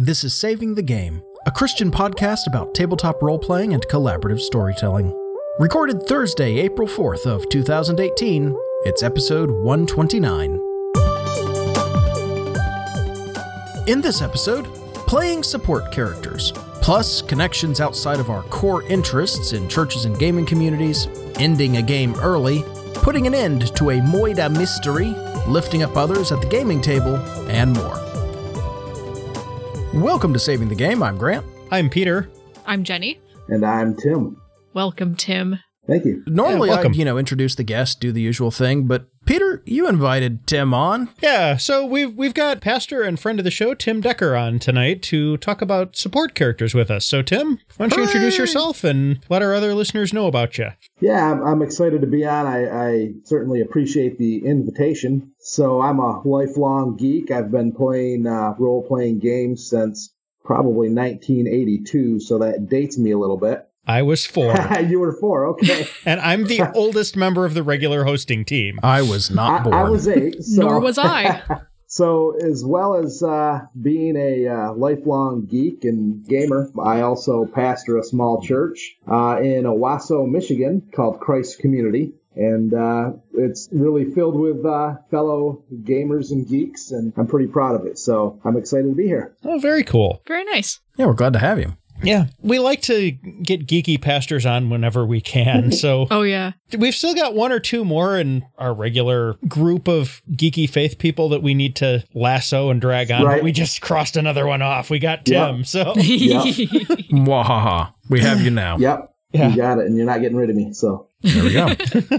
This is Saving the Game, a Christian podcast about tabletop role playing and collaborative storytelling. Recorded Thursday, April 4th of 2018, it's episode 129. In this episode, playing support characters, plus connections outside of our core interests in churches and gaming communities, ending a game early, putting an end to a Moida mystery, lifting up others at the gaming table, and more. Welcome to Saving the Game. I'm Grant. I'm Peter. I'm Jenny. And I'm Tim. Welcome, Tim. Thank you. Normally, Yeah, I welcome. you know introduce the guest, do the usual thing, but Peter, you invited Tim on. Yeah, so we've we've got pastor and friend of the show Tim Decker on tonight to talk about support characters with us. So Tim, why don't you introduce yourself and let our other listeners know about you? Yeah, I'm, I'm excited to be on. I, I certainly appreciate the invitation. So I'm a lifelong geek. I've been playing uh, role playing games since probably 1982, so that dates me a little bit. I was four, you were four, okay. and I'm the oldest member of the regular hosting team. I was I, not born. I was eight. So, Nor was I. So, as well as uh, being a uh, lifelong geek and gamer, I also pastor a small church uh, in Owosso, Michigan called Christ Community. And uh, it's really filled with uh, fellow gamers and geeks, and I'm pretty proud of it. So I'm excited to be here. Oh, very cool. Very nice. yeah, we're glad to have you. Yeah, we like to get geeky pastors on whenever we can. So Oh, yeah. we've still got one or two more in our regular group of geeky faith people that we need to lasso and drag on. But we just crossed another one off. We got Tim. Yeah. So Mwahaha. We have you now. Yep, Yeah. you got it, and you're not getting rid of me. So There we go.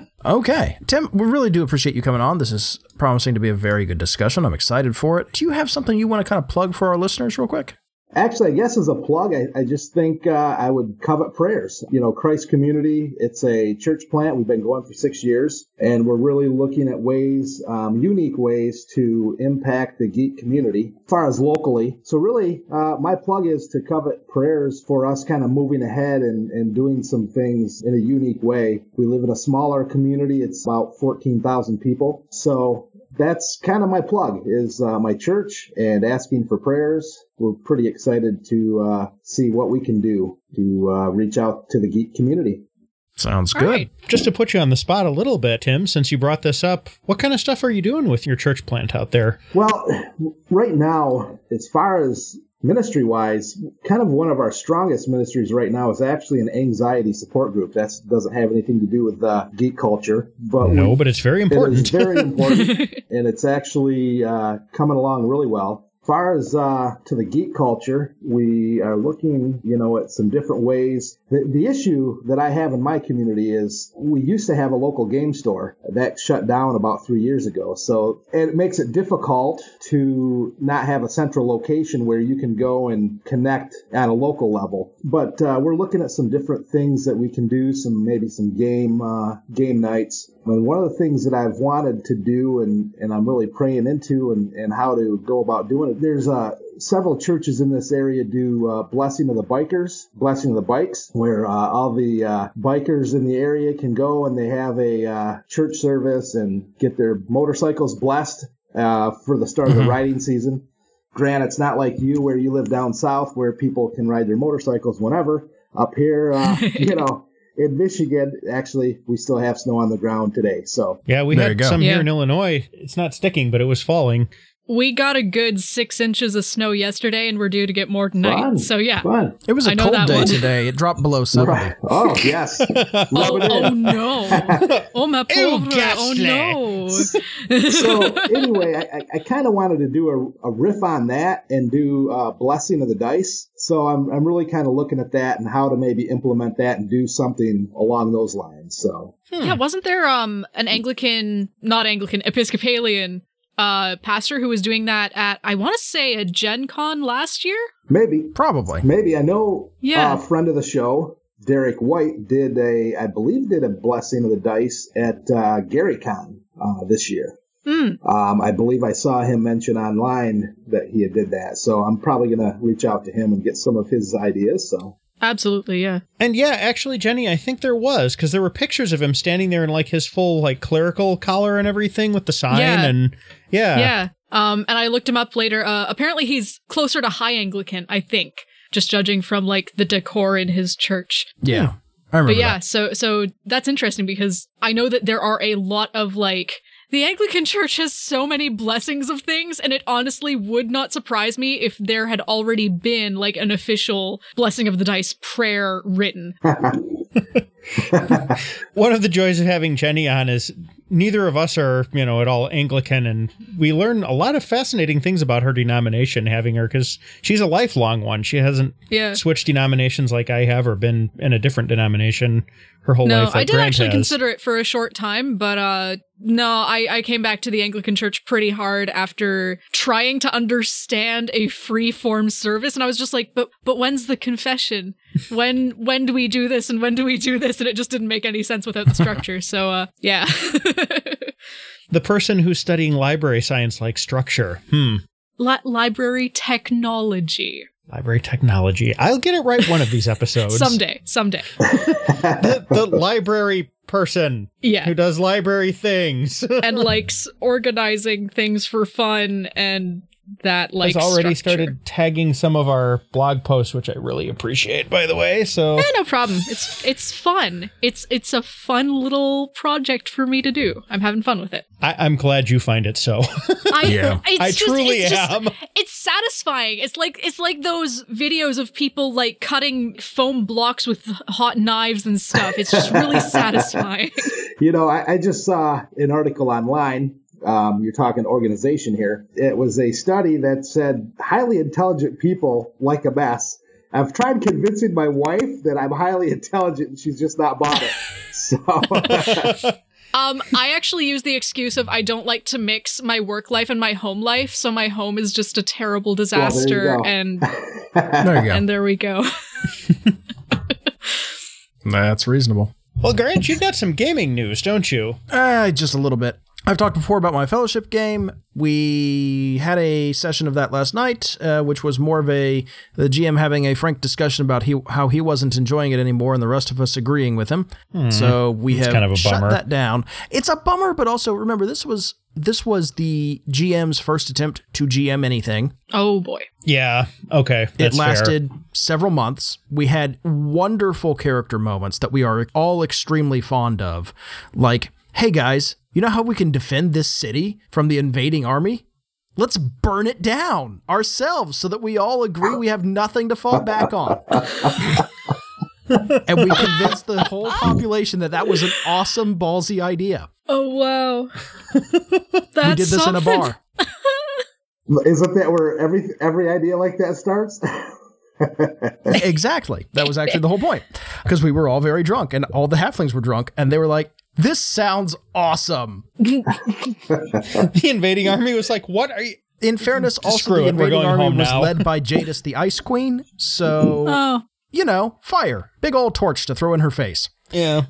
okay. Tim, we really do appreciate you coming on. This is promising to be a very good discussion. I'm excited for it. Do you have something you want to kind of plug for our listeners, real quick? Actually, I guess as a plug, I, I just think uh, I would covet prayers. You know, Christ Community, it's a church plant. We've been going for six years, and we're really looking at ways, um, unique ways to impact the geek community as far as locally. So, really, uh, my plug is to covet prayers for us kind of moving ahead and, and doing some things in a unique way. We live in a smaller community, it's about 14,000 people. So, that's kind of my plug is uh, my church and asking for prayers we're pretty excited to uh, see what we can do to uh, reach out to the geek community Sounds All good. right. Just to put you on the spot a little bit, Tim, since you brought this up, what kind of stuff are you doing with your church plant out there? well right now as far as ministry wise kind of one of our strongest ministries right now is actually an anxiety support group that doesn't have anything to do with uh, geek culture but we- No, but it's very It is important. very important, and it's actually uh, coming along really well. Far as uh, to the geek culture, we are looking, you know, at some different ways. The, the issue that I have in my community is we used to have a local game store that shut down about three years ago. So it makes it difficult to not have a central location where you can go and connect at a local level. But uh, we're looking at some different things that we can do, some maybe some game uh, game nights. One of the things that I've wanted to do and, and I'm really praying into and, and how to go about doing it, there's uh, several churches in this area do uh, blessing of the bikers, blessing of the bikes, where uh, all the uh, bikers in the area can go and they have a uh, church service and get their motorcycles blessed uh, for the start of the riding season. Grant, it's not like you where you live down south where people can ride their motorcycles whenever. Up here, uh, you know, in Michigan, actually, we still have snow on the ground today. So, yeah, we There you had some Yeah. here in Illinois. It's not sticking, but it was falling. We got a good six inches of snow yesterday, and we're due to get more tonight. Fun. So, yeah. fun. It was a I know cold day one. today. It dropped below 70. Right. Oh, yes. Oh, oh no. Oh, ma pauvre. Oh, no. so anyway, I, I, I kind of wanted to do a, a riff on that and do uh, blessing of the dice. So I'm I'm really kind of looking at that and how to maybe implement that and do something along those lines. So yeah, wasn't there um an Anglican, not Anglican, Episcopalian uh pastor who was doing that at, I want to say, a Gen Con last year? maybe Probably. maybe I know Yeah. a friend of the show. Derek White did a, I believe, did a blessing of the dice at uh, GaryCon uh, this year. Hmm. Um, I believe I saw him mention online that he had did that. So I'm probably going to reach out to him and get some of his ideas. So Absolutely, yeah. And yeah, actually, Jenny, I think there was because there were pictures of him standing there in like his full like clerical collar and everything with the sign Yeah. and yeah, Yeah. Um, and I looked him up later. Uh, apparently, he's closer to High Anglican, I think, just judging from like the decor in his church. Yeah. I remember But yeah, that. so so that's interesting because I know that there are a lot of like the Anglican Church has so many blessings of things, and it honestly would not surprise me if there had already been like an official blessing of the dice prayer written. One of the joys of having Jenny on is neither of us are, you know, at all Anglican, and we learn a lot of fascinating things about her denomination having her because she's a lifelong one. She hasn't Yeah. switched denominations like I have or been in a different denomination her whole No, life. I did Grant actually has. consider it for a short time, but uh no, I, I came back to the Anglican Church pretty hard after trying to understand a free form service, and I was just like, but but when's the confession? When when do we do this and when do we do this? And it just didn't make any sense without the structure. So uh yeah. the person who's studying library science like structure. Hmm. Li- library technology. Library technology. I'll get it right one of these episodes. Someday, someday. The, the library person Yeah. who does library things and likes organizing things for fun and that like has already structure. started tagging some of our blog posts, which I really appreciate, by the way. So Yeah, no problem. It's it's fun. It's it's a fun little project for me to do. I'm having fun with it. I, I'm glad you find it so. I Yeah. it's I just, truly it's just- am. it's satisfying. It's like it's like those videos of people like cutting foam blocks with hot knives and stuff. It's just really satisfying. You know, I, I just saw an article online. Um, you're talking organization here. It was a study that said highly intelligent people like a mess. I've tried convincing my wife that I'm highly intelligent and she's just not bought it. So, Um, I actually use the excuse of I don't like to mix my work life and my home life, so my home is just a terrible disaster, go. and There you go. and there we go. That's reasonable. well, Grant, you've got some gaming news, don't you? Uh, just a little bit. I've talked before about my fellowship game. We had a session of that last night, uh, which was more of a the GM having a frank discussion about he, how he wasn't enjoying it anymore, and the rest of us agreeing with him. So we have kind of a shut that down. It's a bummer, but also remember this was this was the GM's first attempt to GM anything. Oh boy. Yeah. Okay. That's it fair. lasted several months. We had wonderful character moments that we are all extremely fond of. Like, hey guys, you know how we can defend this city from the invading army? Let's burn it down ourselves so that we all agree we have nothing to fall back on. and we convinced the whole population that that was an awesome, ballsy idea. Oh wow. That's we did this in a bar. isn't that where every every idea like that starts? exactly. That was actually the whole point. Because we were all very drunk and all the halflings were drunk and they were like, this sounds awesome. the invading army was like, "What are you?" In fairness, also screw the it, we're invading going army home was now. led by Jadis the Ice Queen. So, Oh, you know, fire. Big old torch to throw in her face. Yeah.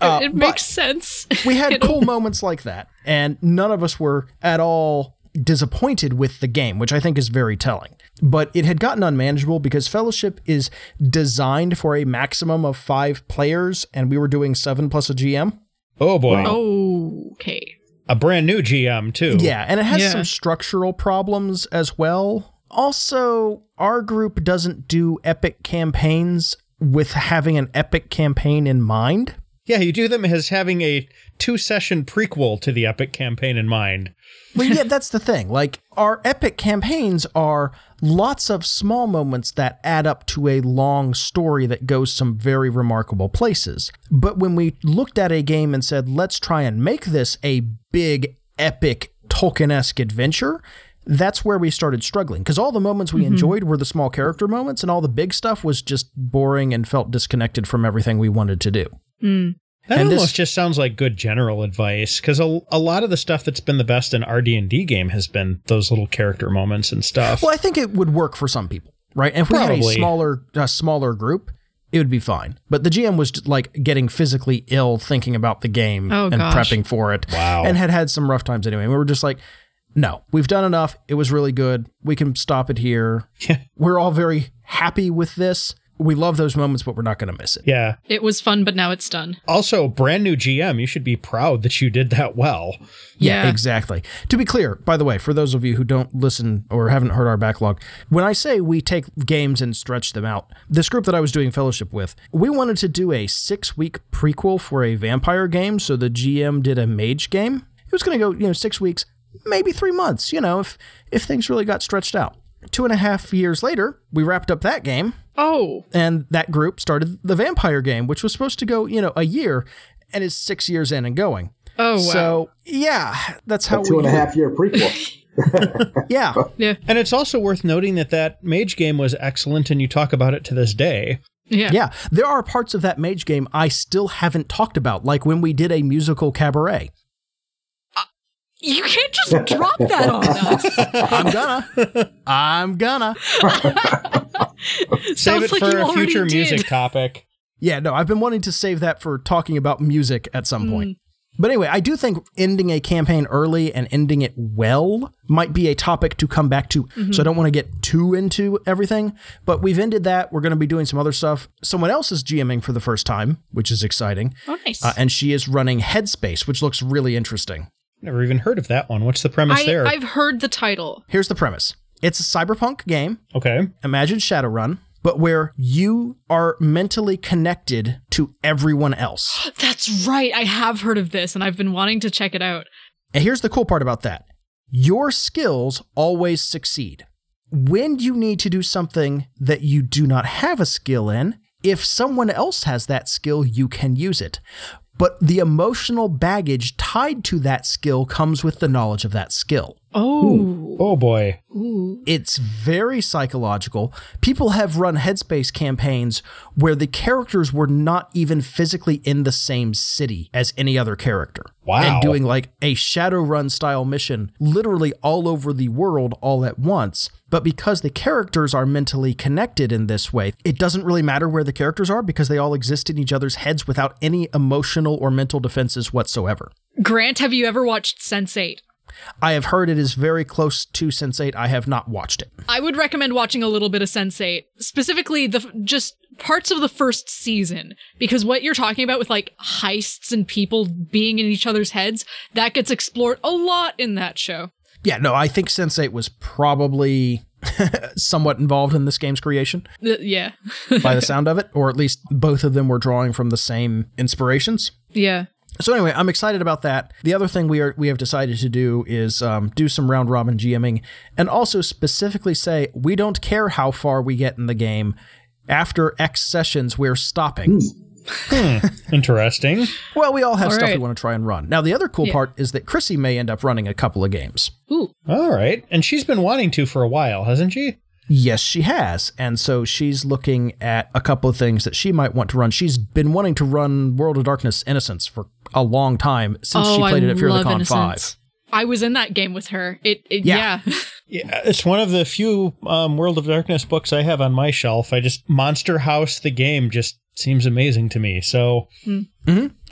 Uh, it but makes sense. we had cool moments like that, and none of us were at all disappointed with the game, which I think is very telling. But it had gotten unmanageable because Fellowship is designed for a maximum of five players, and we were doing seven plus a GM. Oh boy. Okay. A brand new GM too. Yeah, and it has Yeah. some structural problems as well. Also, our group doesn't do epic campaigns with having an epic campaign in mind. Yeah. You do them as having a two session prequel to the epic campaign in mind. Well, yeah, that's the thing. Like, our epic campaigns are lots of small moments that add up to a long story that goes some very remarkable places. But when we looked at a game and said, let's try and make this a big, epic, Tolkien esque adventure, that's where we started struggling. Because all the moments we mm-hmm. enjoyed were the small character moments, and all the big stuff was just boring and felt disconnected from everything we wanted to do. Mm. That And this- almost just sounds like good general advice because a, a lot of the stuff that's been the best in our D&D game has been those little character moments and stuff. Well, I think it would work for some people, right? And if we had a smaller, a smaller group, it would be fine. But the GM was like getting physically ill thinking about the game Oh, and gosh. prepping for it. Wow. And had had some rough times anyway. And we were just like, no, we've done enough. It was really good. We can stop it here. Yeah. We're all very happy with this. We love those moments, but we're not going to miss it. Yeah. It was fun, but now it's done. Also, brand new GM. You should be proud that you did that well. Yeah, Yeah. exactly. To be clear, by the way, for those of you who don't listen or haven't heard our backlog, when I say we take games and stretch them out, this group that I was doing fellowship with, we wanted to do a six week prequel for a vampire game. So the GM did a mage game. It was going to go, you know, six weeks, maybe three months, you know, if, if things really got stretched out. Two and a half years later, we wrapped up that game Oh, and that group started the vampire game, which was supposed to go, you know, a year and is six years in and going. oh wow. So yeah, that's how A two we and a it. half year prequel. Yeah, yeah, And it's also worth noting that that mage game was excellent and you talk about it to this day. yeah, yeah. There are parts of that mage game I still haven't talked about, like when we did a musical cabaret. Uh, you can't just drop that on us. I'm gonna, I'm gonna. Save it like for a future did. music topic. Yeah, no, I've been wanting to save that for talking about music at some Mm. point. But anyway, I do think ending a campaign early and ending it well might be a topic to come back to. Mm-hmm. So I don't want to get too into everything, but we've ended that. We're going to be doing some other stuff. Someone else is GMing for the first time, which is exciting. Oh, nice. Uh, and she is running Headspace, which looks really interesting. Never even heard of that one. What's the premise I, there? I've heard the title. Here's the premise it's a cyberpunk game. okay. Imagine Shadowrun, but where you are mentally connected to everyone else. That's right. I have heard of this, and I've been wanting to check it out. And here's the cool part about that your skills always succeed. When you need to do something that you do not have a skill in, if someone else has that skill, you can use it. But the emotional baggage tied to that skill comes with the knowledge of that skill. Oh, Oh boy. Ooh. It's very psychological. People have run Headspace campaigns where the characters were not even physically in the same city as any other character. Wow. And doing like a Shadowrun style mission literally all over the world all at once. But because the characters are mentally connected in this way, it doesn't really matter where the characters are because they all exist in each other's heads without any emotional or mental defenses whatsoever. Grant, have you ever watched Sense8? I have heard it is very close to Sense8. I have not watched it. I would recommend watching a little bit of Sense8, specifically the just parts of the first season, because what you're talking about with like heists and people being in each other's heads, that gets explored a lot in that show. Yeah, no, I think Sense8 was probably somewhat involved in this game's creation The- yeah. by the sound of it, or at least both of them were drawing from the same inspirations. yeah. So anyway, I'm excited about that. The other thing we are we have decided to do is um, do some round robin GMing, and also specifically say we don't care how far we get in the game. After X sessions, we're stopping. Interesting. Well, we all have All stuff we want to try and run. Now, the other cool Yeah. part is that Chrissy may end up running a couple of games. Ooh. All right. And she's been wanting to for a while, hasn't she? Yes, she has. And so she's looking at a couple of things that she might want to run. She's been wanting to run World of Darkness Innocents for a long time since she oh, played I it at Fear love the Con Innocents. 5. I was in that game with her. It, it Yeah. yeah. Yeah, it's one of the few um, World of Darkness books I have on my shelf. I just Monster House the game just seems amazing to me. So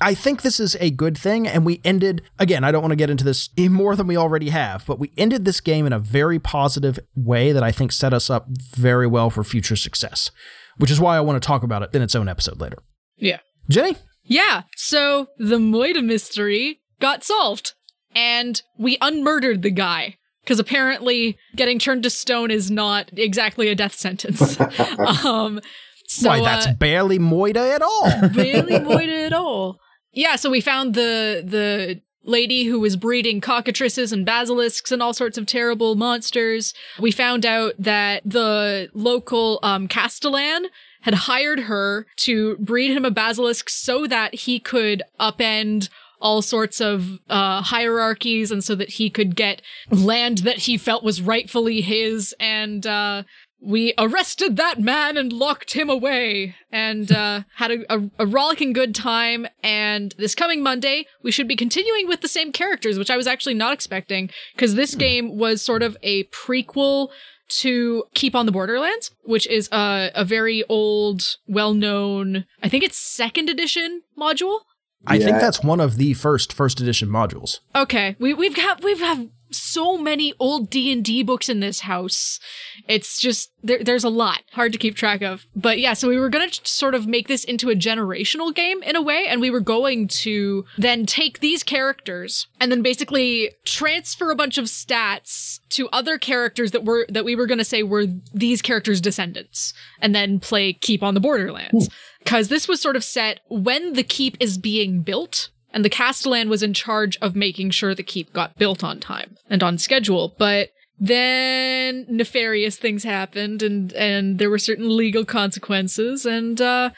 I think this is a good thing. And we ended, again, I don't want to get into this more than we already have, but we ended this game in a very positive way that I think set us up very well for future success, which is why I want to talk about it in its own episode later. yeah. Jenny? Yeah, so the Moida mystery got solved, and we unmurdered the guy. Because apparently, getting turned to stone is not exactly a death sentence. um, so, why, that's uh, barely Moida at all. barely Moida at all. Yeah, so we found the the lady who was breeding cockatrices and basilisks and all sorts of terrible monsters. We found out that the local um, Castellan had hired her to breed him a basilisk so that he could upend all sorts of uh, hierarchies and so that he could get land that he felt was rightfully his and uh, we arrested that man and locked him away and uh, had a, a, a rollicking good time. And this coming Monday, we should be continuing with the same characters, which I was actually not expecting because this game was sort of a prequel to Keep on the Borderlands, which is a, a very old, well known, I think it's second edition module. I think that's one of the first first edition modules. Okay, we we've got we've got so many old D&D books in this house. It's just there, there's a lot hard to keep track of. But yeah, so we were going to sort of make this into a generational game in a way and we were going to then take these characters and then basically transfer a bunch of stats to other characters that were that we were going to say were these characters descendants and then play keep on the borderlands because this was sort of set when the keep is being built and the Castellan was in charge of making sure the keep got built on time and on schedule. But then nefarious things happened and and there were certain legal consequences and uh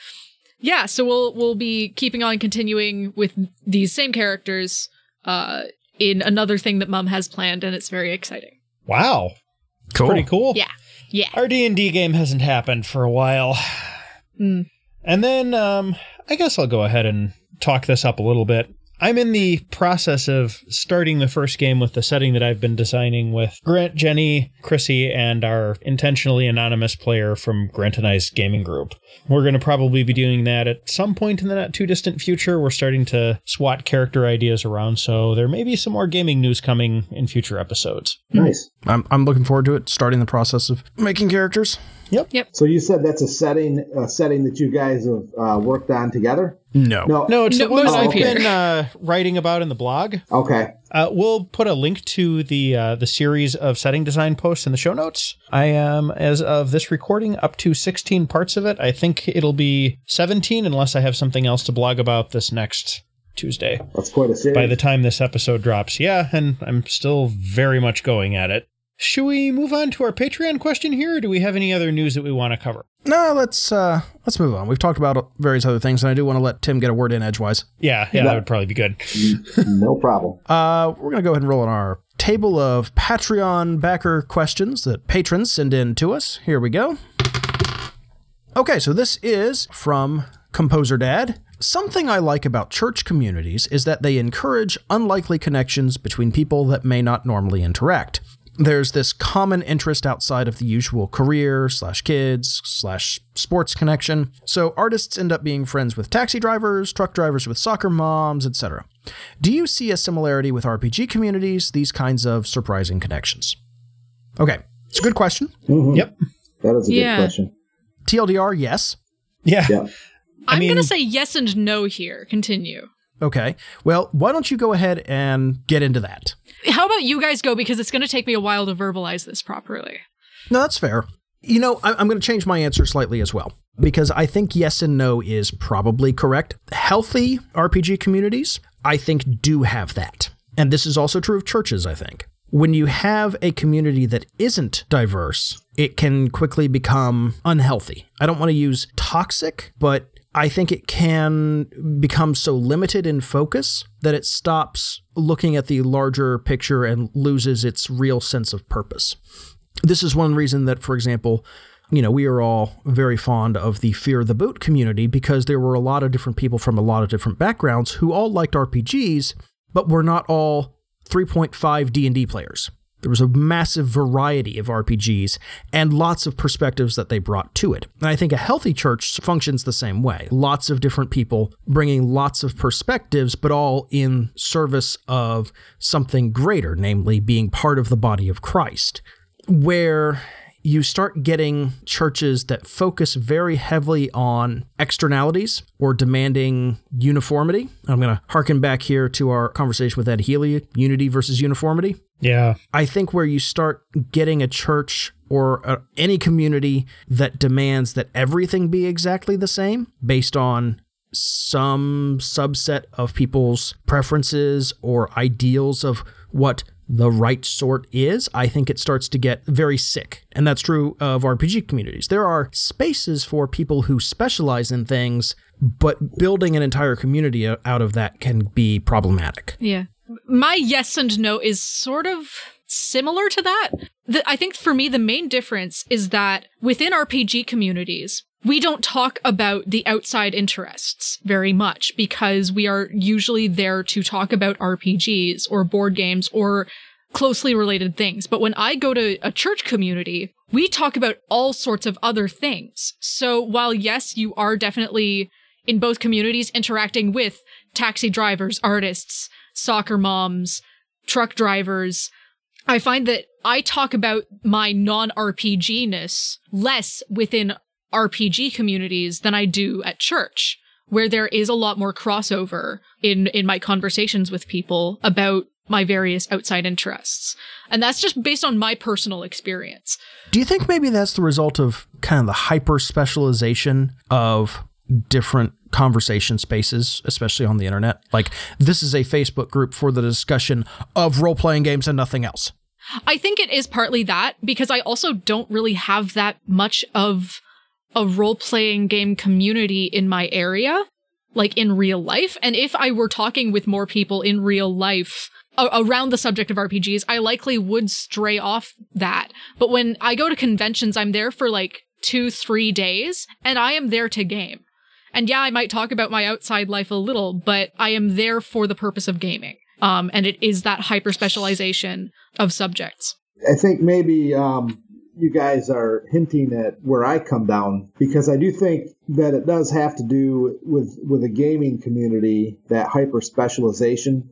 yeah, so we'll we'll be keeping on continuing with these same characters uh in another thing that mom has planned and it's very exciting. Wow. Cool. Pretty cool. Yeah. Yeah. Our D&D game hasn't happened for a while. Mm. And then um, I guess I'll go ahead and talk this up a little bit. I'm in the process of starting the first game with the setting that I've been designing with Grant, Jenny, Chrissy, and our intentionally anonymous player from Grant and I's gaming group. We're going to probably be doing that at some point in the not too distant future. We're starting to swat character ideas around, so there may be some more gaming news coming in future episodes. Nice. I'm, I'm looking forward to it, starting the process of making characters. Yep. Yep. So you said that's a setting, a setting that you guys have uh, worked on together? No. No. No, it's No, the one I've of been uh, writing about in the blog. Okay. Uh, we'll put a link to the uh, the series of setting design posts in the show notes. I am, as of this recording, up to 16 parts of it. I think it'll be 17 unless I have something else to blog about this next Tuesday. That's quite a series. By the time this episode drops, yeah, and I'm still very much going at it. Should we move on to our Patreon question here, or do we have any other news that we want to cover? No, let's uh let's move on. We've talked about various other things, and I do want to let Tim get a word in edgewise. Yeah, yeah, that would probably be good. no problem. Uh, we're gonna go ahead and roll in our table of Patreon backer questions that patrons send in to us. Here we go. Okay, so this is from Composer Dad. Something I like about church communities is that they encourage unlikely connections between people that may not normally interact. There's this common interest outside of the usual career slash kids slash sports connection. So artists end up being friends with taxi drivers, truck drivers with soccer moms, etc. Do you see a similarity with RPG communities, these kinds of surprising connections? Okay, it's a good question. Mhm. Yep. That is a Yeah. good question. TLDR, yes. Yeah. Yeah. I'm mean- going to say yes and no here. Continue. Okay, well, why don't you go ahead and get into that? How about you guys go because it's going to take me a while to verbalize this properly. No, that's fair. You know, I- I'm going to change my answer slightly as well because I think yes and no is probably correct. Healthy RPG communities, I think, do have that. And this is also true of churches, I think. When you have a community that isn't diverse, it can quickly become unhealthy. I don't want to use toxic, but I think it can become so limited in focus that it stops looking at the larger picture and loses its real sense of purpose this is one reason that, for example, you know, we are all very fond of the Fear the Boot community because there were a lot of different people from a lot of different backgrounds who all liked RPGs, but were not all 3.5 D&D players. There was a massive variety of RPGs and lots of perspectives that they brought to it. And I think a healthy church functions the same way. Lots of different people bringing lots of perspectives, but all in service of something greater, namely being part of the body of Christ where you start getting churches that focus very heavily on externalities or demanding uniformity. I'm going to harken back here to our conversation with Ed Healy unity versus uniformity. Yeah. I think where you start getting a church or uh, any community that demands that everything be exactly the same based on some subset of people's preferences or ideals of what the right sort is, I think it starts to get very sick. And that's true of RPG communities. There are spaces for people who specialize in things, but building an entire community out of that can be problematic. Yeah. My yes and no is sort of similar to that. The, I think for me, the main difference is that within RPG communities, we don't talk about the outside interests very much because we are usually there to talk about RPGs or board games or closely related things. But when I go to a church community, we talk about all sorts of other things. So while yes, you are definitely in both communities interacting with taxi drivers, artists, soccer moms, truck drivers, I find that I talk about my non RPG ness less within RPG communities than I do at church, where there is a lot more crossover in, in my conversations with people about my various outside interests. And that's just based on my personal experience. Do you think maybe that's the result of kind of the hyper specialization of different conversation spaces, especially on the internet? Like, this is a Facebook group for the discussion of role playing games and nothing else. I think it is partly that because I also don't really have that much of a role playing game community in my area, like in real life. And if I were talking with more people in real life, around the subject of RPGs, I likely would stray off that. But when I go to conventions, I'm there for like two, three days, and I am there to game. And yeah, I might talk about my outside life a little, but I am there for the purpose of gaming. Um, and it is that hyper specialization of subjects. I think maybe um, you guys are hinting at where I come down because I do think that it does have to do with with a gaming community that hyper specialization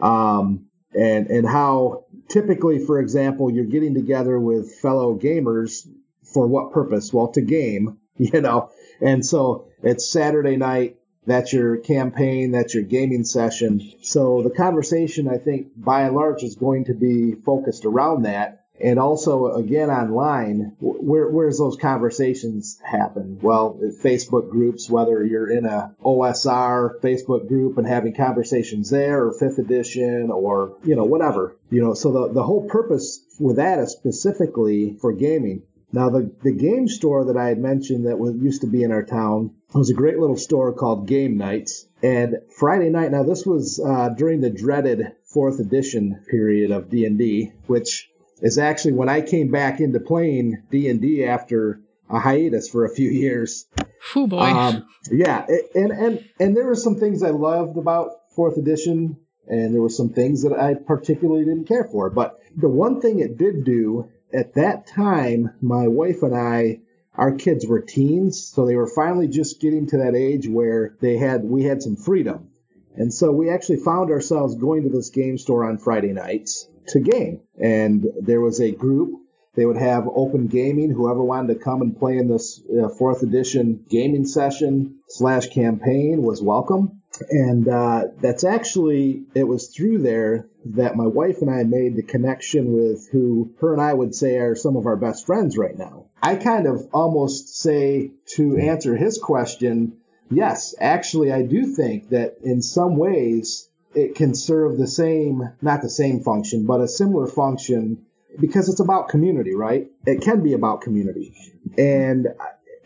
um, and and how typically, for example, you're getting together with fellow gamers for what purpose? Well, to game, you know, and so it's Saturday night. That's your campaign. That's your gaming session. So the conversation, I think, by and large, is going to be focused around that and also again online where where's those conversations happen well facebook groups whether you're in a osr facebook group and having conversations there or fifth edition or you know whatever you know so the, the whole purpose with that is specifically for gaming now the, the game store that i had mentioned that was used to be in our town was a great little store called game nights and friday night now this was uh, during the dreaded fourth edition period of d&d which is actually when I came back into playing D and D after a hiatus for a few years. Oh boy. Um, yeah, and and and there were some things I loved about fourth edition, and there were some things that I particularly didn't care for. But the one thing it did do at that time, my wife and I, our kids were teens, so they were finally just getting to that age where they had we had some freedom. And so we actually found ourselves going to this game store on Friday nights to game. And there was a group. They would have open gaming. Whoever wanted to come and play in this uh, fourth edition gaming session slash campaign was welcome. And uh, that's actually, it was through there that my wife and I made the connection with who her and I would say are some of our best friends right now. I kind of almost say to answer his question, yes, actually, I do think that in some ways it can serve the same, not the same function, but a similar function because it's about community, right? It can be about community. And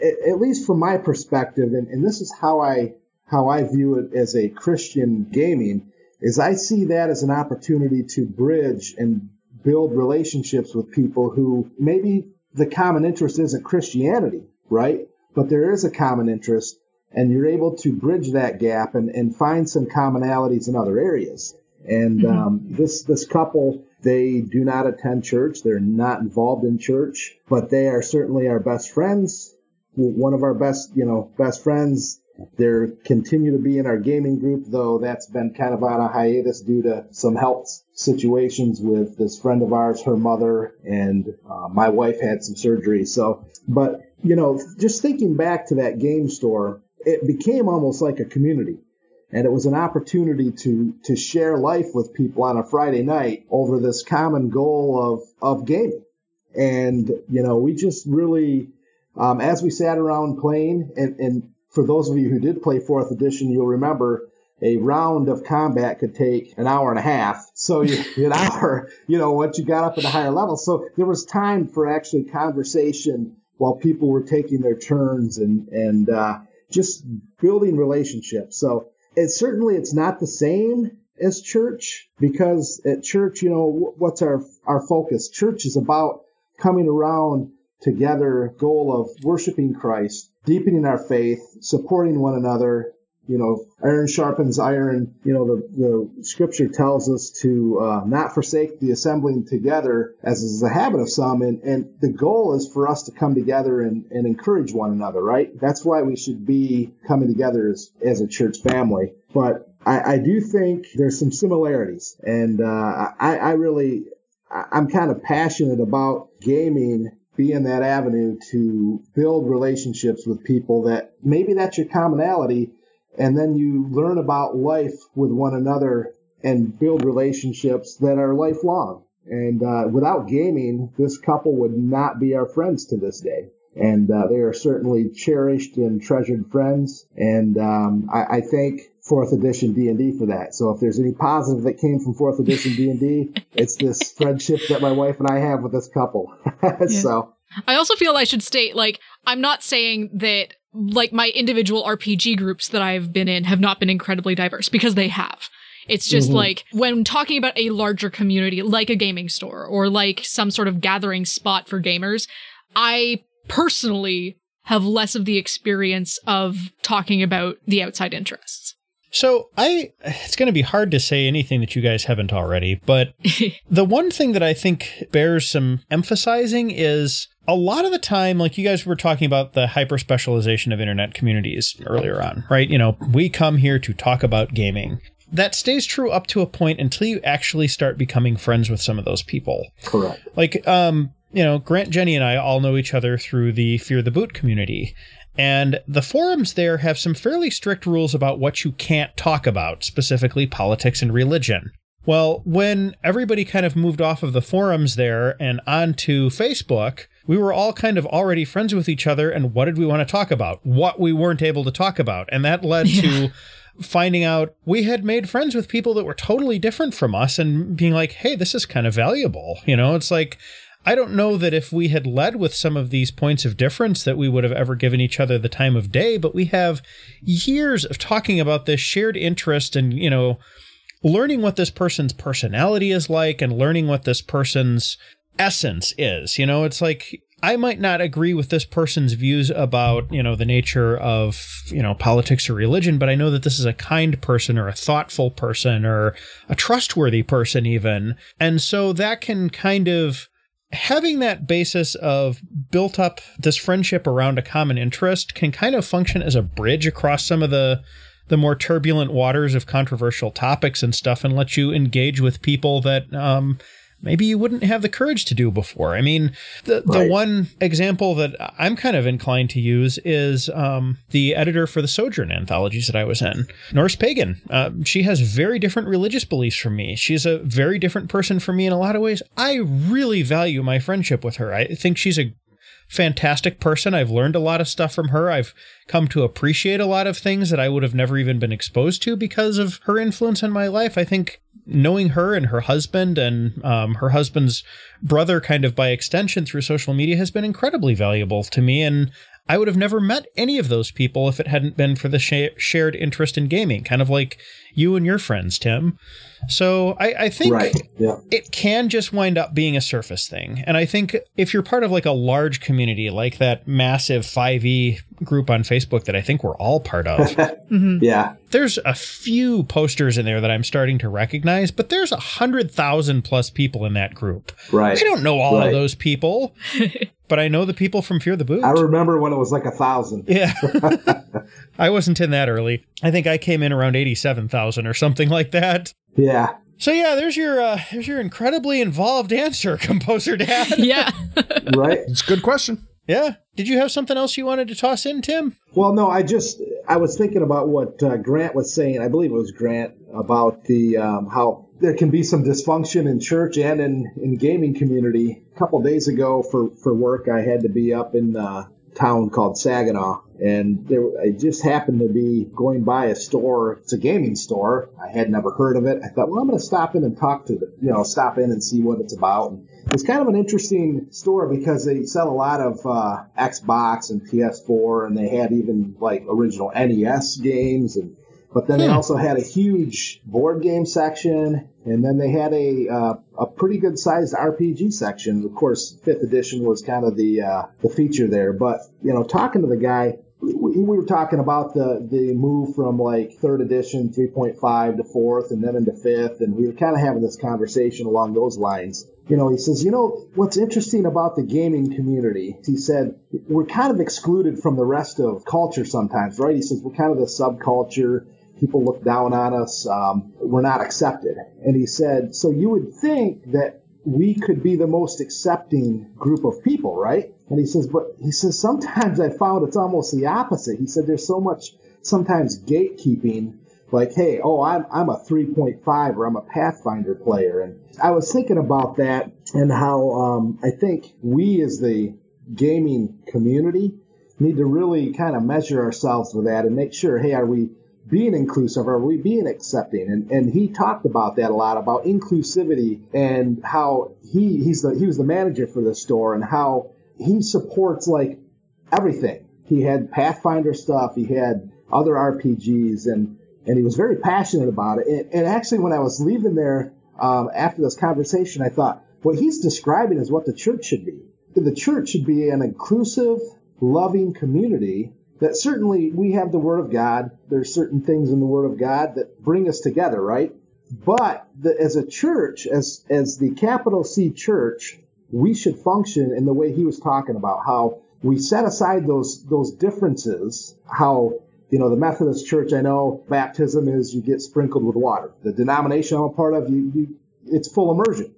at least from my perspective, and, and this is how I, how I view it as a Christian gaming, is I see that as an opportunity to bridge and build relationships with people who maybe the common interest isn't Christianity, right? But there is a common interest and you're able to bridge that gap and, and find some commonalities in other areas. And mm-hmm. um, this this couple, they do not attend church. They're not involved in church, but they are certainly our best friends. One of our best, you know, best friends. They continue to be in our gaming group, though that's been kind of on a hiatus due to some health situations with this friend of ours, her mother, and uh, my wife had some surgery. So, but you know, just thinking back to that game store, it became almost like a community. And it was an opportunity to, to share life with people on a Friday night over this common goal of, of gaming. And, you know, we just really, um, as we sat around playing, and, and for those of you who did play fourth edition, you'll remember a round of combat could take an hour and a half. So you, an hour, you know, once you got up at a higher level. So there was time for actually conversation while people were taking their turns and, and, uh, just building relationships. So it certainly it's not the same as church because at church, you know, what's our our focus? Church is about coming around together, goal of worshiping Christ, deepening our faith, supporting one another, you know, iron sharpens iron. You know, the, the scripture tells us to uh, not forsake the assembling together, as is the habit of some. And, and the goal is for us to come together and, and encourage one another, right? That's why we should be coming together as, as a church family. But I, I do think there's some similarities. And uh, I, I really, I'm kind of passionate about gaming being that avenue to build relationships with people that maybe that's your commonality. And then you learn about life with one another and build relationships that are lifelong. And uh, without gaming, this couple would not be our friends to this day. And uh, they are certainly cherished and treasured friends. And um, I, I thank fourth edition D&D for that. So if there's any positive that came from fourth edition D&D, it's this friendship that my wife and I have with this couple. so I also feel I should state like I'm not saying that like my individual RPG groups that I've been in have not been incredibly diverse because they have. It's just mm-hmm. like when talking about a larger community, like a gaming store or like some sort of gathering spot for gamers, I personally have less of the experience of talking about the outside interests. So I it's going to be hard to say anything that you guys haven't already, but the one thing that I think bears some emphasizing is a lot of the time like you guys were talking about the hyper specialization of internet communities earlier on, right? You know, we come here to talk about gaming that stays true up to a point until you actually start becoming friends with some of those people. Correct. Like, um, you know, Grant, Jenny, and I all know each other through the Fear the Boot community. And the forums there have some fairly strict rules about what you can't talk about, specifically politics and religion. Well, when everybody kind of moved off of the forums there and onto Facebook, we were all kind of already friends with each other. And what did we want to talk about? What we weren't able to talk about. And that led yeah. to finding out we had made friends with people that were totally different from us and being like, hey, this is kind of valuable. You know, it's like, I don't know that if we had led with some of these points of difference that we would have ever given each other the time of day, but we have years of talking about this shared interest and, you know, learning what this person's personality is like and learning what this person's essence is. You know, it's like I might not agree with this person's views about, you know, the nature of, you know, politics or religion, but I know that this is a kind person or a thoughtful person or a trustworthy person even. And so that can kind of having that basis of built up this friendship around a common interest can kind of function as a bridge across some of the the more turbulent waters of controversial topics and stuff and let you engage with people that um, maybe you wouldn't have the courage to do before. I mean, the right. the one example that I'm kind of inclined to use is um, the editor for the Sojourn anthologies that I was in, Norse Pagan. Uh, she has very different religious beliefs from me. She's a very different person from me in a lot of ways. I really value my friendship with her. I think she's a fantastic person. I've learned a lot of stuff from her. I've come to appreciate a lot of things that I would have never even been exposed to because of her influence in my life. I think knowing her and her husband and um, her husband's brother, kind of by extension through social media, has been incredibly valuable to me. And I would have never met any of those people if it hadn't been for the sh- shared interest in gaming, kind of like you and your friends, Tim. So I, I think right. yeah. it can just wind up being a surface thing. And I think if you're part of like a large community, like that massive 5e group on Facebook that I think we're all part of, mm-hmm. yeah, there's a few posters in there that I'm starting to recognize, but there's a hundred thousand plus people in that group. Right. I don't know all right. of those people. but I know the people from Fear the Boot. I remember when it was like a thousand. Yeah. I wasn't in that early. I think I came in around 87,000 or something like that. Yeah. So yeah, there's your uh, there's your incredibly involved answer, composer dad. yeah. right. It's a good question. Yeah. Did you have something else you wanted to toss in, Tim? Well, no. I just I was thinking about what uh, Grant was saying. I believe it was Grant about the um, how there can be some dysfunction in church and in in gaming community. A couple days ago, for for work, I had to be up in the town called Saginaw, and there, I just happened to be going by a store. It's a gaming store. I had never heard of it. I thought, well, I'm going to stop in and talk to the, you know, stop in and see what it's about. And it's kind of an interesting store because they sell a lot of uh, Xbox and PS4, and they had even like original NES games and but then hmm. they also had a huge board game section, and then they had a uh, a pretty good sized RPG section. Of course, fifth edition was kind of the uh, the feature there. But you know, talking to the guy, we, we were talking about the the move from like third edition 3.5 to fourth, and then into fifth, and we were kind of having this conversation along those lines you know, he says, you know, what's interesting about the gaming community, he said, we're kind of excluded from the rest of culture sometimes, right? He says, we're kind of the subculture people look down on us. Um, we're not accepted. And he said, so you would think that we could be the most accepting group of people, right? And he says, but he says, sometimes I found it's almost the opposite. He said, there's so much sometimes gatekeeping, like, hey, oh, I'm, I'm a 3.5 or I'm a Pathfinder player. And I was thinking about that and how um, I think we as the gaming community need to really kind of measure ourselves with that and make sure, hey, are we being inclusive? Are we being accepting? And and he talked about that a lot about inclusivity and how he he's the he was the manager for the store and how he supports like everything. He had Pathfinder stuff, he had other RPGs, and and he was very passionate about it. And, and actually, when I was leaving there um, after this conversation, I thought what he's describing is what the church should be. The church should be an inclusive, loving community that certainly we have the Word of God. There's certain things in the Word of God that bring us together, right? But the, as a church, as as the capital C church, we should function in the way he was talking about how we set aside those those differences. How you know the Methodist Church, I know baptism is you get sprinkled with water. The denomination I'm a part of, you, you it's full immersion.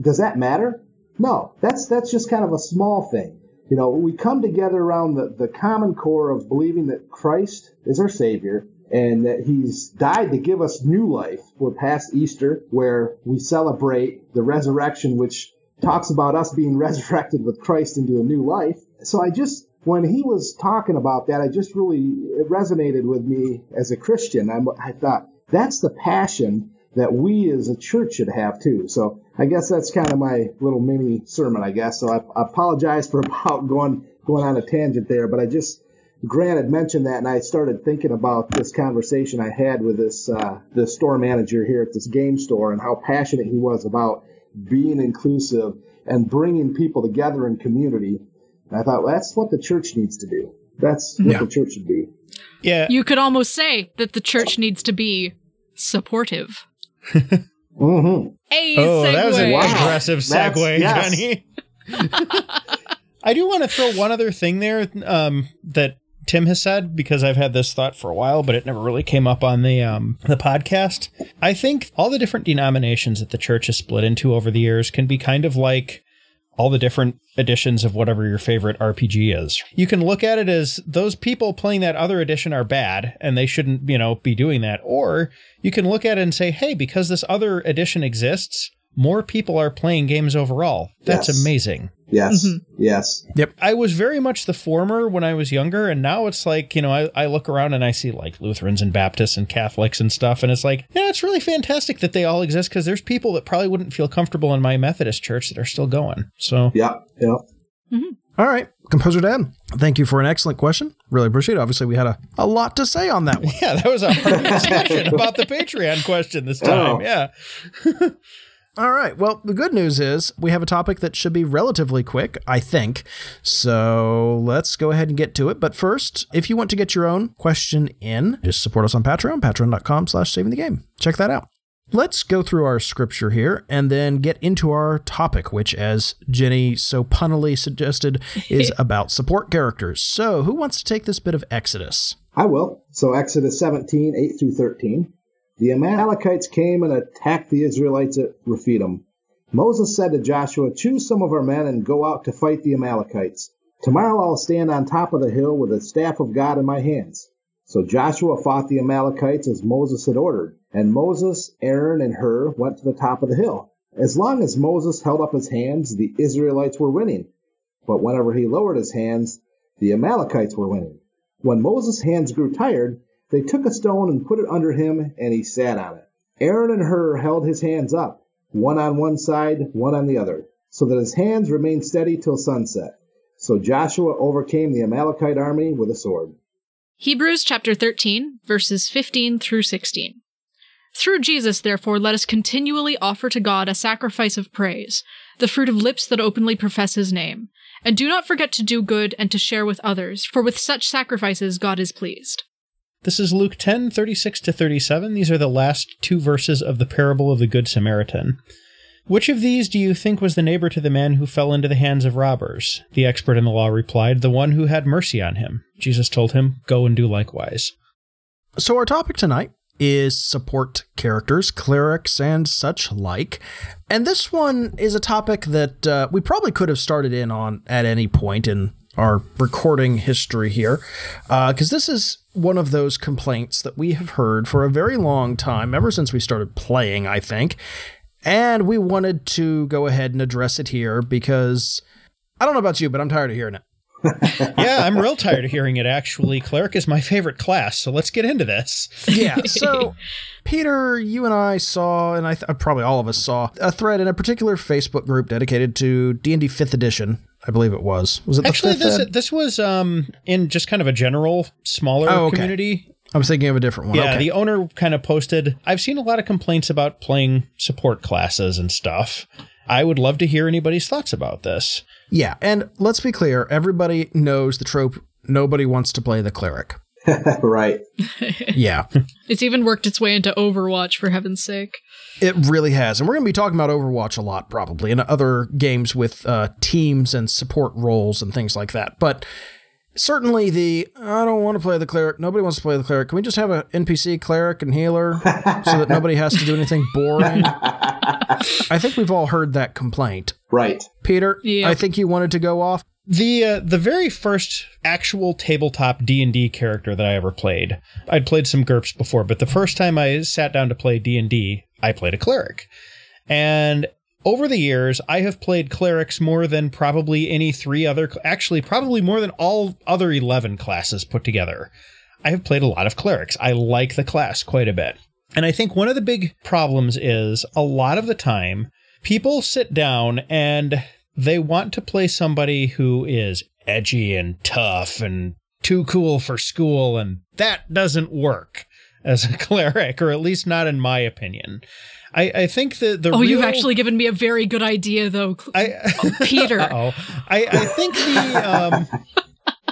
Does that matter? No, that's that's just kind of a small thing. You know, we come together around the, the common core of believing that Christ is our Savior and that He's died to give us new life. We're past Easter, where we celebrate the resurrection, which talks about us being resurrected with Christ into a new life. So I just, when he was talking about that, I just really, it resonated with me as a Christian. I, I thought, that's the passion that we as a church should have too. So I guess that's kind of my little mini sermon, I guess. So I, I apologize for about going going on a tangent there, but I just Grant had mentioned that, and I started thinking about this conversation I had with this uh, the store manager here at this game store and how passionate he was about being inclusive and bringing people together in community. And I thought well, that's what the church needs to do. That's what Yeah. the church should be. Yeah. You could almost say that the church needs to be supportive. Mm-hmm. A Oh, that was a segue. Wow. aggressive segue, yes. Johnny. I do want to throw one other thing there um, that Tim has said because I've had this thought for a while, but it never really came up on the um, the podcast. I think all the different denominations that the church has split into over the years can be kind of like all the different editions of whatever your favorite RPG is. You can look at it as those people playing that other edition are bad and they shouldn't, you know, be doing that. Or you can look at it and say, hey, because this other edition exists, more people are playing games overall. That's Yes. amazing. Yes. Mm-hmm. Yes. Yep. I was very much the former when I was younger, and now it's like, you know, I, I look around and I see like Lutherans and Baptists and Catholics and stuff, and it's like, yeah, it's really fantastic that they all exist because there's people that probably wouldn't feel comfortable in my Methodist church that are still going. So Yep. Yep. Mm-hmm. All right, Composer Dan, thank you for an excellent question. Really appreciate it. Obviously, we had a, a lot to say on that one. Yeah, that was a hard discussion about the Patreon question this oh. time. Oh. Yeah. All right. Well, the good news is we have a topic that should be relatively quick, I think. So let's go ahead and get to it. But first, if you want to get your own question in, just support us on Patreon, patreon.com slash saving the game. Check that out. Let's go through our scripture here and then get into our topic, which, as Jenny so punnily suggested, is about support characters. So, who wants to take this bit of Exodus? I will. So Exodus 17, 8 through 13. The Amalekites came and attacked the Israelites at Rephidim. Moses said to Joshua, Choose some of our men and go out to fight the Amalekites. Tomorrow I'll stand on top of the hill with the staff of God in my hands. So Joshua fought the Amalekites as Moses had ordered, and Moses, Aaron, and Hur went to the top of the hill. As long as Moses held up his hands, the Israelites were winning. But whenever he lowered his hands, the Amalekites were winning. When Moses' hands grew tired, they took a stone and put it under him, and he sat on it. Aaron and Hur held his hands up, one on one side, one on the other, so that his hands remained steady till sunset. So Joshua overcame the Amalekite army with a sword. Hebrews chapter 13, verses 15 through 16. Through Jesus, therefore, let us continually offer to God a sacrifice of praise, the fruit of lips that openly profess his name. And do not forget to do good and to share with others, for with such sacrifices God is pleased. This is Luke 10, 36 to 37. These are the last two verses of the parable of the Good Samaritan. Which of these do you think was the neighbor to the man who fell into the hands of robbers? The expert in the law replied, The one who had mercy on him. Jesus told him, Go and do likewise. So, our topic tonight is support characters, clerics, and such like. And this one is a topic that uh, we probably could have started in on at any point in our recording history here, because uh, this is one of those complaints that we have heard for a very long time, ever since we started playing, I think. And we wanted to go ahead and address it here because I don't know about you, but I'm tired of hearing it. yeah, I'm real tired of hearing it actually. Cleric is my favorite class, so let's get into this. Yeah. So, Peter, you and I saw, and I th- probably all of us saw, a thread in a particular Facebook group dedicated to D&D 5th edition. I believe it was. Was it Actually, this ed? this was um in just kind of a general smaller oh, okay. community. I was thinking of a different one. Yeah, okay. the owner kind of posted. I've seen a lot of complaints about playing support classes and stuff. I would love to hear anybody's thoughts about this. Yeah, and let's be clear everybody knows the trope nobody wants to play the cleric. right. yeah. It's even worked its way into Overwatch, for heaven's sake. It really has. And we're going to be talking about Overwatch a lot, probably, and other games with uh, teams and support roles and things like that. But certainly the I don't want to play the cleric. Nobody wants to play the cleric. Can we just have an NPC cleric and healer so that nobody has to do anything boring? I think we've all heard that complaint. Right. Peter, I think you wanted to go off. The uh, the very first actual tabletop D and D character that I ever played, I'd played some GURPS before, but the first time I sat down to play D and D, I played a cleric, and over the years, I have played clerics more than probably any three other, actually, probably more than all other 11 classes put together. I have played a lot of clerics. I like the class quite a bit. And I think one of the big problems is a lot of the time, people sit down and they want to play somebody who is edgy and tough and too cool for school, and that doesn't work as a cleric, or at least not in my opinion. I, I think that the oh, real, you've actually given me a very good idea, though, I, oh, Peter. I, I think the um,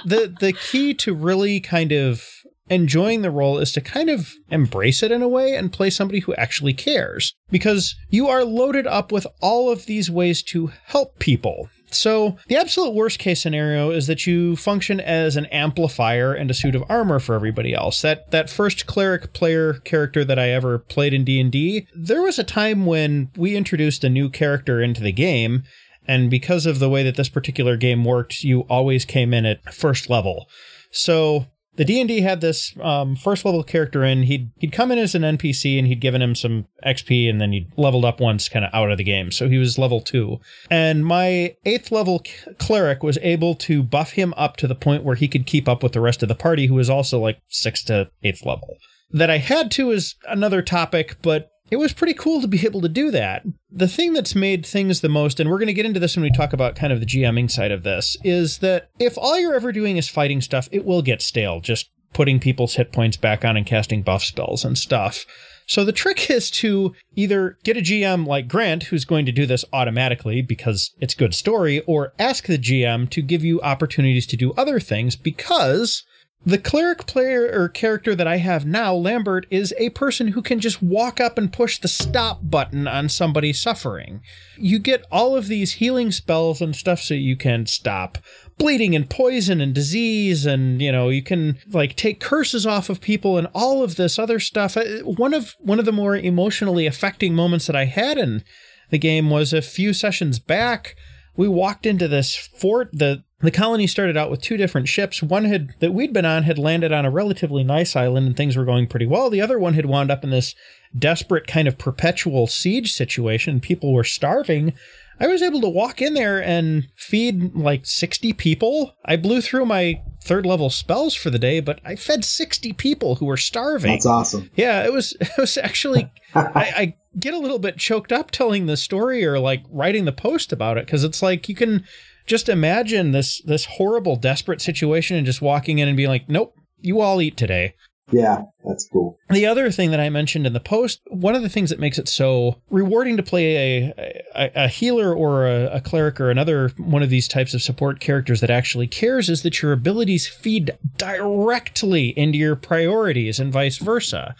the the key to really kind of enjoying the role is to kind of embrace it in a way and play somebody who actually cares because you are loaded up with all of these ways to help people so, the absolute worst case scenario is that you function as an amplifier and a suit of armor for everybody else. That that first cleric player character that I ever played in D&D, there was a time when we introduced a new character into the game and because of the way that this particular game worked, you always came in at first level. So the D&D had this um, first level character in. He'd he'd come in as an NPC and he'd given him some XP and then he'd leveled up once kind of out of the game. So he was level 2. And my 8th level cleric was able to buff him up to the point where he could keep up with the rest of the party who was also like 6th to 8th level. That I had to is another topic, but it was pretty cool to be able to do that. The thing that's made things the most, and we're going to get into this when we talk about kind of the GMing side of this, is that if all you're ever doing is fighting stuff, it will get stale, just putting people's hit points back on and casting buff spells and stuff. So the trick is to either get a GM like Grant, who's going to do this automatically because it's good story, or ask the GM to give you opportunities to do other things because the cleric player or character that I have now, Lambert, is a person who can just walk up and push the stop button on somebody suffering. You get all of these healing spells and stuff so you can stop bleeding and poison and disease and you know you can like take curses off of people and all of this other stuff uh, one of one of the more emotionally affecting moments that i had in the game was a few sessions back we walked into this fort the the colony started out with two different ships. One had that we'd been on had landed on a relatively nice island and things were going pretty well. The other one had wound up in this desperate kind of perpetual siege situation. People were starving. I was able to walk in there and feed like 60 people. I blew through my third level spells for the day, but I fed 60 people who were starving. That's awesome. Yeah, it was it was actually I, I get a little bit choked up telling the story or like writing the post about it because it's like you can just imagine this this horrible desperate situation and just walking in and being like nope you all eat today. Yeah that's cool. The other thing that i mentioned in the post one of the things that makes it so rewarding to play a a, a healer or a, a cleric or another one of these types of support characters that actually cares is that your abilities feed directly into your priorities and vice versa.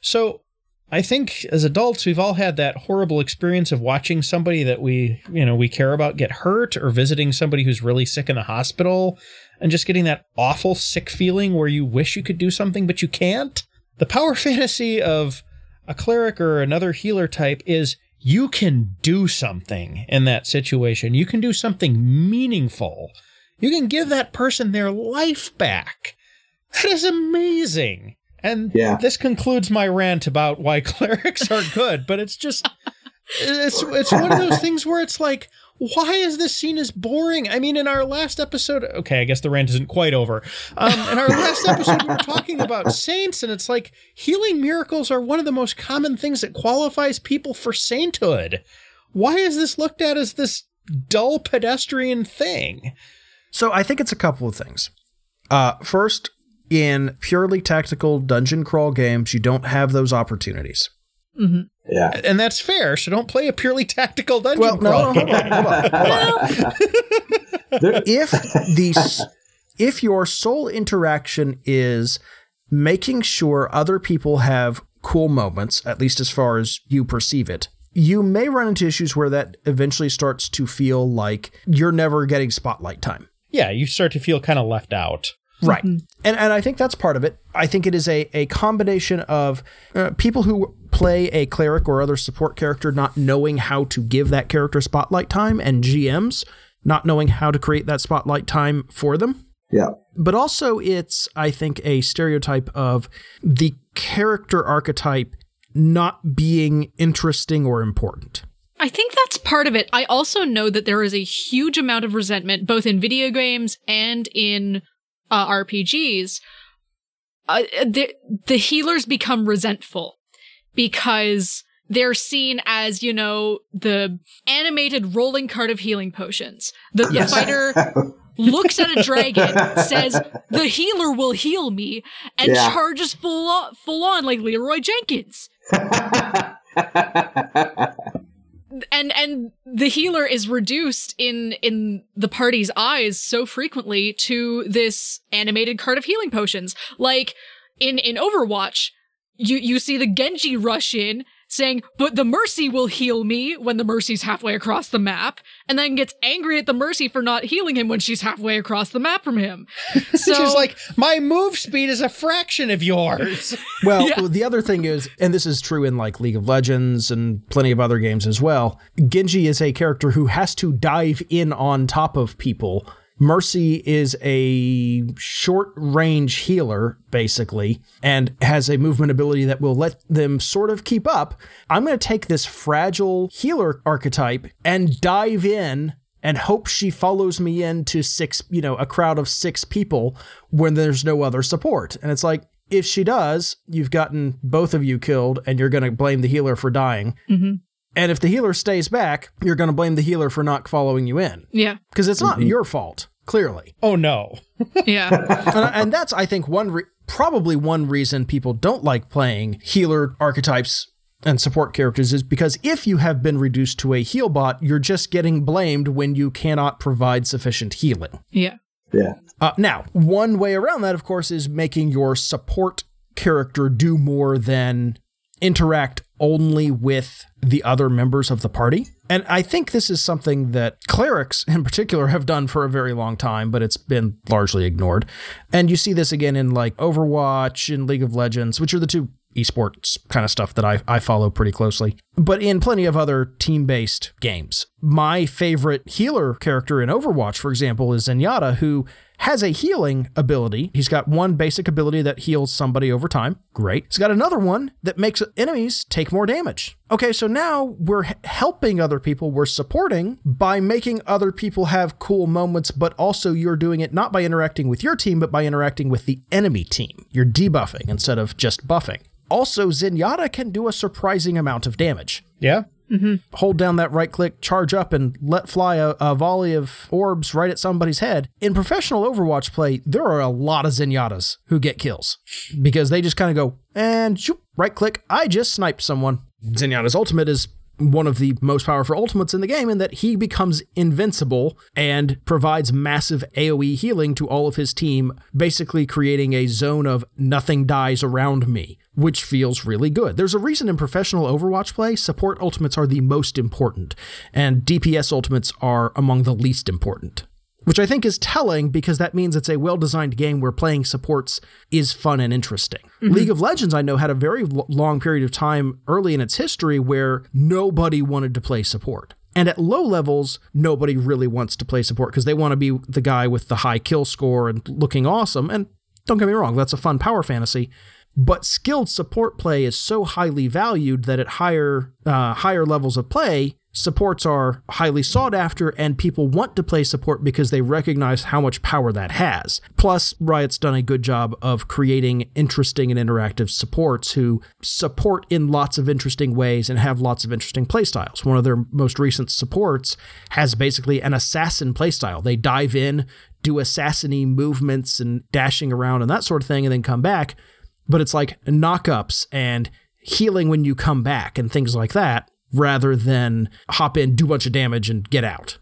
So I think as adults, we've all had that horrible experience of watching somebody that we, you know, we care about get hurt or visiting somebody who's really sick in the hospital and just getting that awful sick feeling where you wish you could do something, but you can't. The power fantasy of a cleric or another healer type is you can do something in that situation. You can do something meaningful. You can give that person their life back. That is amazing. And Yeah. this concludes my rant about why clerics are good, but it's just it's it's one of those things where it's like why is this seen as boring? I mean, in our last episode, okay, I guess the rant isn't quite over. Um, in our last episode, we were talking about saints, and it's like healing miracles are one of the most common things that qualifies people for sainthood. Why is this looked at as this dull pedestrian thing? So I think it's a couple of things. Uh, first, in purely tactical dungeon crawl games, you don't have those opportunities. Mm-hmm. Yeah. And that's fair, so don't play a purely tactical dungeon Well, no, crawl no, game. hold on, hold on. There- if the if your sole interaction is making sure other people have cool moments, at least as far as you perceive it, you may run into issues where that eventually starts to feel like you're never getting spotlight time. Yeah, you start to feel kind of left out. Right. And and I think that's part of it. I think it is a, a combination of uh, people who play a cleric or other support character not knowing how to give that character spotlight time and GMs not knowing how to create that spotlight time for them. yeah. But also it's I think a stereotype of the character archetype not being interesting or important. I think that's part of it. I also know that there is a huge amount of resentment, both in video games and in uh, RPGs. Uh, the, the healers become resentful because they're seen as, you know, the animated rolling cart of healing potions. The, the Yes. fighter looks at a dragon, says, the healer will heal me, and Yeah. charges full on, full on like Leroy Jenkins. and and the healer is reduced in in the party's eyes so frequently to this animated card of healing potions. Like in in overwatch you you see the genji rush in saying but the mercy will heal me when the mercy's halfway across the map and then gets angry at the mercy for not healing him when she's halfway across the map from him so She's like, my move speed is a fraction of yours. Well, Yeah. the other thing is, and this is true in like League of Legends and plenty of other games as well, Genji is a character who has to dive in on top of people. Mercy is a short range healer, basically, and has a movement ability that will let them sort of keep up. I'm going to take this fragile healer archetype and dive in and hope she follows me into six, you know, a crowd of six people when there's no other support. And it's like, if she does, you've gotten both of you killed and you're going to blame the healer for dying. Mm-hmm. And if the healer stays back, you're going to blame the healer for not following you in yeah because it's not your fault, clearly. Oh no. yeah and, and that's, I think, one re- probably one reason people don't like playing healer archetypes and support characters is because if you have been reduced to a heal bot, you're just getting blamed when you cannot provide sufficient healing. yeah Yeah. Uh, now, one way around that, of course, is making your support character do more than interact only with the other members of the party. And I think this is something that clerics in particular have done for a very long time, but it's been largely ignored. And you see this again in like Overwatch and League of Legends, which are the two esports kind of stuff that I, I follow pretty closely, but in plenty of other team based games. My favorite healer character in Overwatch, for example, is Zenyatta, who has a healing ability. He's got one basic ability that heals somebody over time. Great. He's got another one that makes enemies take more damage. Okay, so now we're helping other people, we're supporting by making other people have cool moments, but also you're doing it not by interacting with your team, but by interacting with the enemy team. You're debuffing instead of just buffing. Also, Zenyatta can do a surprising amount of damage Yeah. Mm-hmm. hold down that right click, charge up, and let fly a, a volley of orbs right at somebody's head. In professional Overwatch play, there are a lot of Zenyattas who get kills because they just kind of go and shoop, right click, I just sniped someone. Zenyatta's ultimate is one of the most powerful ultimates in the game in that he becomes invincible and provides massive AoE healing to all of his team, basically creating a zone of nothing dies around me, which feels really good. There's a reason in professional Overwatch play, support ultimates are the most important, and DPS ultimates are among the least important. which I think is telling because that means it's a well designed game where playing supports is fun and interesting. Mm-hmm. League of Legends, I know, had a very l- long period of time early in its history where nobody wanted to play support. And at low levels, nobody really wants to play support because they want to be the guy with the high kill score and looking awesome. And don't get me wrong, that's a fun power fantasy. But skilled support play is so highly valued that at higher uh, higher levels of play, supports are highly sought after and people want to play support because they recognize how much power that has. Plus, Riot's done a good job of creating interesting and interactive supports who support in lots of interesting ways and have lots of interesting playstyles. One of their most recent supports has basically an assassin playstyle. They dive in, do assassiny movements and dashing around and that sort of thing, and then come back. But it's like knockups and healing when you come back and things like that rather than hop in, do a bunch of damage, and get out.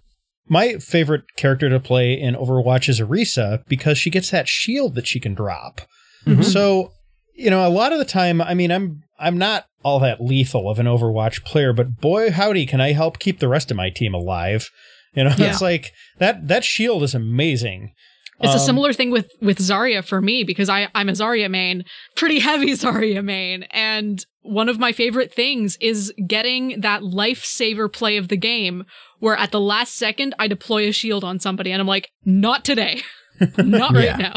My favorite character to play in Overwatch is Orisa because she gets that shield that she can drop. Mm-hmm. So, you know, a lot of the time, I mean, I'm I'm not all that lethal of an Overwatch player, but boy howdy, can I help keep the rest of my team alive. You know, yeah. it's like that that shield is amazing. It's um, a similar thing with with Zarya for me because I I'm a Zarya main, pretty heavy Zarya main, and one of my favorite things is getting that lifesaver play of the game where at the last second I deploy a shield on somebody and I'm like, not today, not right yeah. now.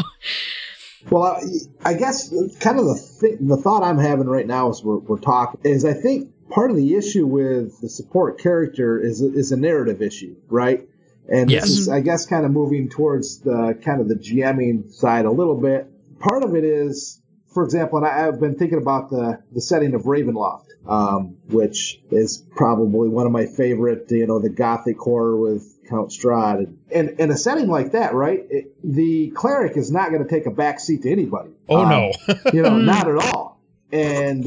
Well, I, I, guess kind of the th- the thought I'm having right now as we're, we're talking is I think part of the issue with the support character is is a narrative issue, right? And yes. this is, I guess, kind of moving towards the kind of the GMing side a little bit. Part of it is, for example, and I, have been thinking about the, the setting of Ravenloft, um, which is probably one of my favorite, you know, the gothic horror with Count Strahd. And, in a setting like that, right, it, the cleric is not going to take a back seat to anybody. Oh, um, no. you know, not at all. And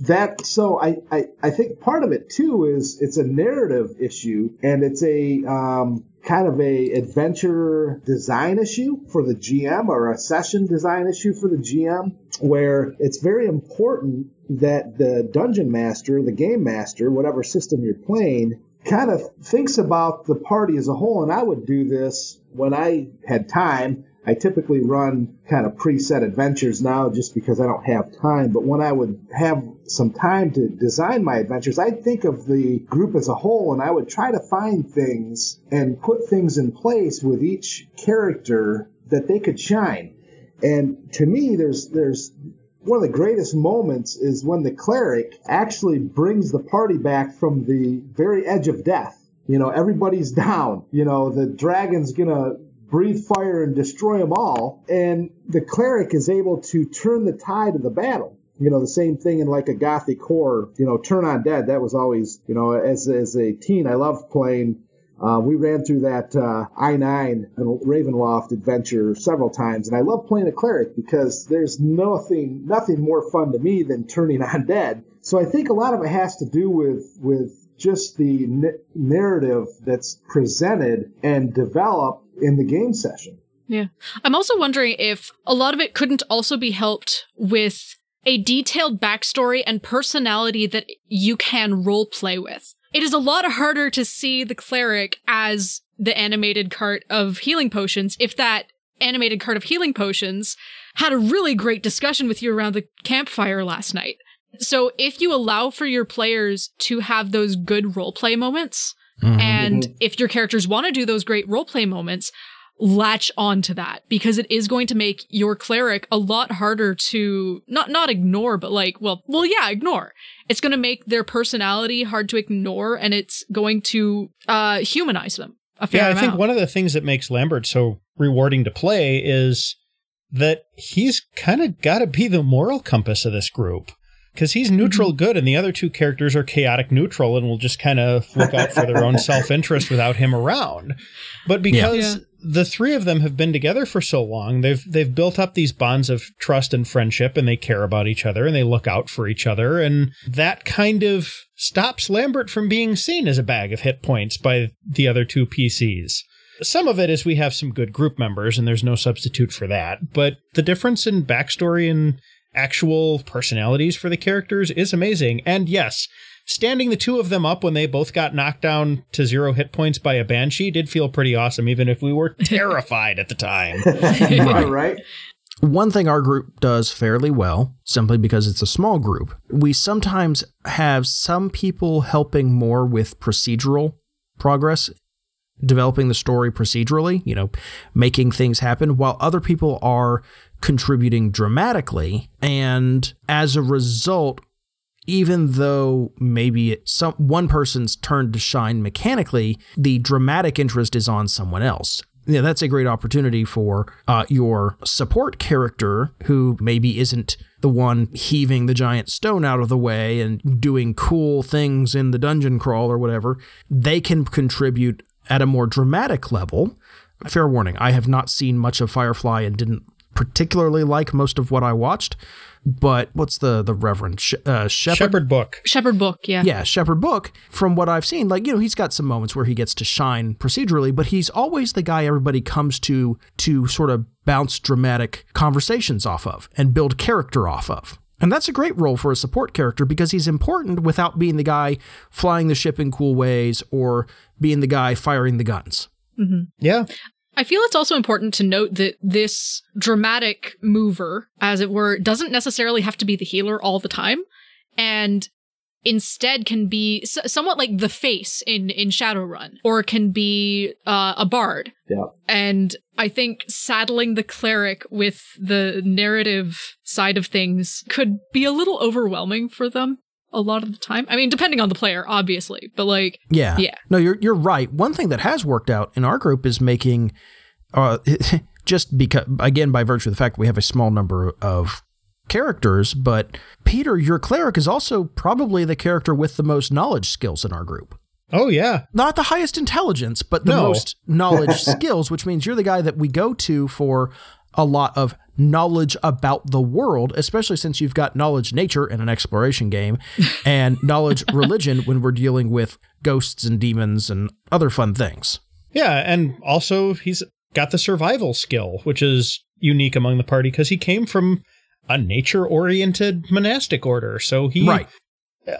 that so I, I I think part of it too is it's a narrative issue and it's a um, kind of a adventure design issue for the GM or a session design issue for the GM where it's very important that the dungeon master, the game master, whatever system you're playing, kind of thinks about the party as a whole. And I would do this when I had time I typically run kind of preset adventures now just because I don't have time. But when I would have some time to design my adventures, I'd think of the group as a whole and I would try to find things and put things in place with each character that they could shine. And to me, there's, there's, one of the greatest moments is when the cleric actually brings the party back from the very edge of death. You know, everybody's down. You know, the dragon's gonna breathe fire and destroy them all. And the cleric is able to turn the tide of the battle. You know, the same thing in like a gothic horror, you know, Turn undead That was always, you know, as, as a teen, I loved playing uh, we ran through that uh, I9 and Ravenloft adventure several times, and I love playing a cleric because there's nothing nothing more fun to me than turning undead. So I think a lot of it has to do with with just the n- narrative that's presented and developed in the game session. Yeah. I'm also wondering if a lot of it couldn't also be helped with a detailed backstory and personality that you can role play with. It is a lot harder to see the cleric as the animated cart of healing potions if that animated cart of healing potions had a really great discussion with you around the campfire last night. So if you allow for your players to have those good roleplay moments, mm-hmm. and if your characters want to do those great roleplay moments, latch on to that because it is going to make your cleric a lot harder to not not ignore but like well well yeah ignore it's going to make their personality hard to ignore and it's going to uh humanize them yeah i amount. think one of the things that makes lambert so rewarding to play is that he's kind of got to be the moral compass of this group because he's neutral mm-hmm. good and the other two characters are chaotic neutral and will just kind of look out for their own self-interest without him around but because yeah. the three of them have been together for so long they've they've built up these bonds of trust and friendship and they care about each other and they look out for each other and that kind of stops lambert from being seen as a bag of hit points by the other two pcs some of it is we have some good group members and there's no substitute for that but the difference in backstory and actual personalities for the characters is amazing. And yes, standing the two of them up when they both got knocked down to zero hit points by a banshee did feel pretty awesome, even if we were terrified at the time. right. right. One thing our group does fairly well, simply because it's a small group, we sometimes have some people helping more with procedural progress, developing the story procedurally, you know, making things happen, while other people are contributing dramatically. And as a result, even though maybe some one person's turn to shine mechanically, the dramatic interest is on someone else yeah, that's a great opportunity for uh, your support character who maybe isn't the one heaving the giant stone out of the way and doing cool things in the dungeon crawl or whatever. They can contribute at a more dramatic level. Fair warning, I have not seen much of Firefly and didn't particularly like most of what I watched. But what's the the Reverend Sh- uh, Shepherd? Shepherd Book. Shepherd Book, yeah. Yeah, Shepherd Book. From what I've seen, like you know, he's got some moments where he gets to shine procedurally, but he's always the guy everybody comes to to sort of bounce dramatic conversations off of and build character off of. And that's a great role for a support character because he's important without being the guy flying the ship in cool ways or being the guy firing the guns. Mm-hmm. Yeah. I feel it's also important to note that this dramatic mover, as it were, doesn't necessarily have to be the healer all the time. And instead can be somewhat like the face in in Shadowrun or can be uh, a bard. Yeah. And I think saddling the cleric with the narrative side of things could be a little overwhelming for them a lot of the time. I mean, depending on the player, obviously, but like, yeah, yeah. No, you're you're right. One thing that has worked out in our group is making, uh, just because again by virtue of the fact we have a small number of characters, but Peter, your cleric is also probably the character with the most knowledge skills in our group. Oh yeah. Not the highest intelligence, but the no. most knowledge skills, which means you're the guy that we go to for a lot of knowledge about the world, especially since you've got knowledge nature in an exploration game and knowledge religion when we're dealing with ghosts and demons and other fun things. Yeah, and also he's got the survival skill, which is unique among the party because he came from a nature oriented monastic order. So he right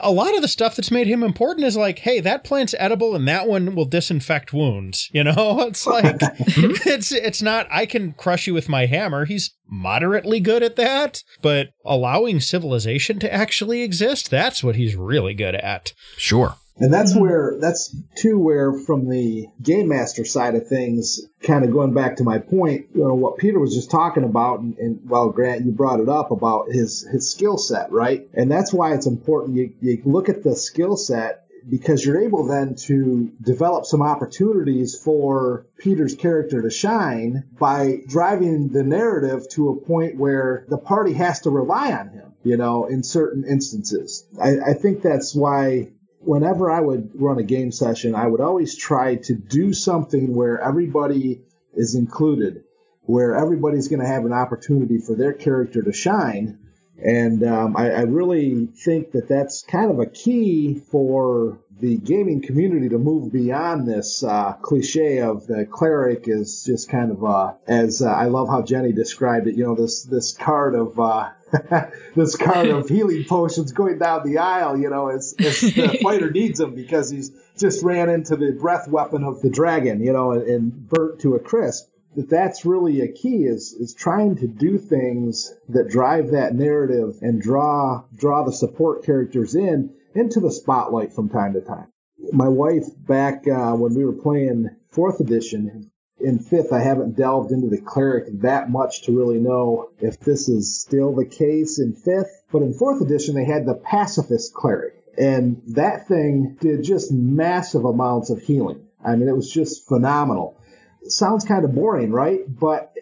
a lot of the stuff that's made him important is like, hey, that plant's edible and that one will disinfect wounds. You know, it's like it's it's not I can crush you with my hammer. He's moderately good at that, but allowing civilization to actually exist, that's what he's really good at. Sure. And that's mm-hmm. where, that's too where from the game master side of things, kind of going back to my point, you know, what Peter was just talking about, and, and well, Grant, you brought it up about his, his skill set, right? And that's why it's important. You, you look at the skill set because you're able then to develop some opportunities for Peter's character to shine by driving the narrative to a point where the party has to rely on him, you know, in certain instances. I, I think that's why whenever I would run a game session, I would always try to do something where everybody is included, where everybody's going to have an opportunity for their character to shine. And um, I, I, really think that that's kind of a key for the gaming community to move beyond this uh, cliche of the cleric is just kind of uh, as uh, I love how Jenny described it. You know, this this card of uh, this card of healing potions going down the aisle, you know, as, as the fighter needs them because he's just ran into the breath weapon of the dragon, you know, and, and burnt to a crisp. That that's really a key is is trying to do things that drive that narrative and draw draw the support characters in into the spotlight from time to time. My wife back uh, when we were playing fourth edition in fifth, I haven't delved into the cleric that much to really know if this is still the case in fifth. But in fourth edition, they had the pacifist cleric. And that thing did just massive amounts of healing. I mean, it was just phenomenal. It sounds kind of boring, right? But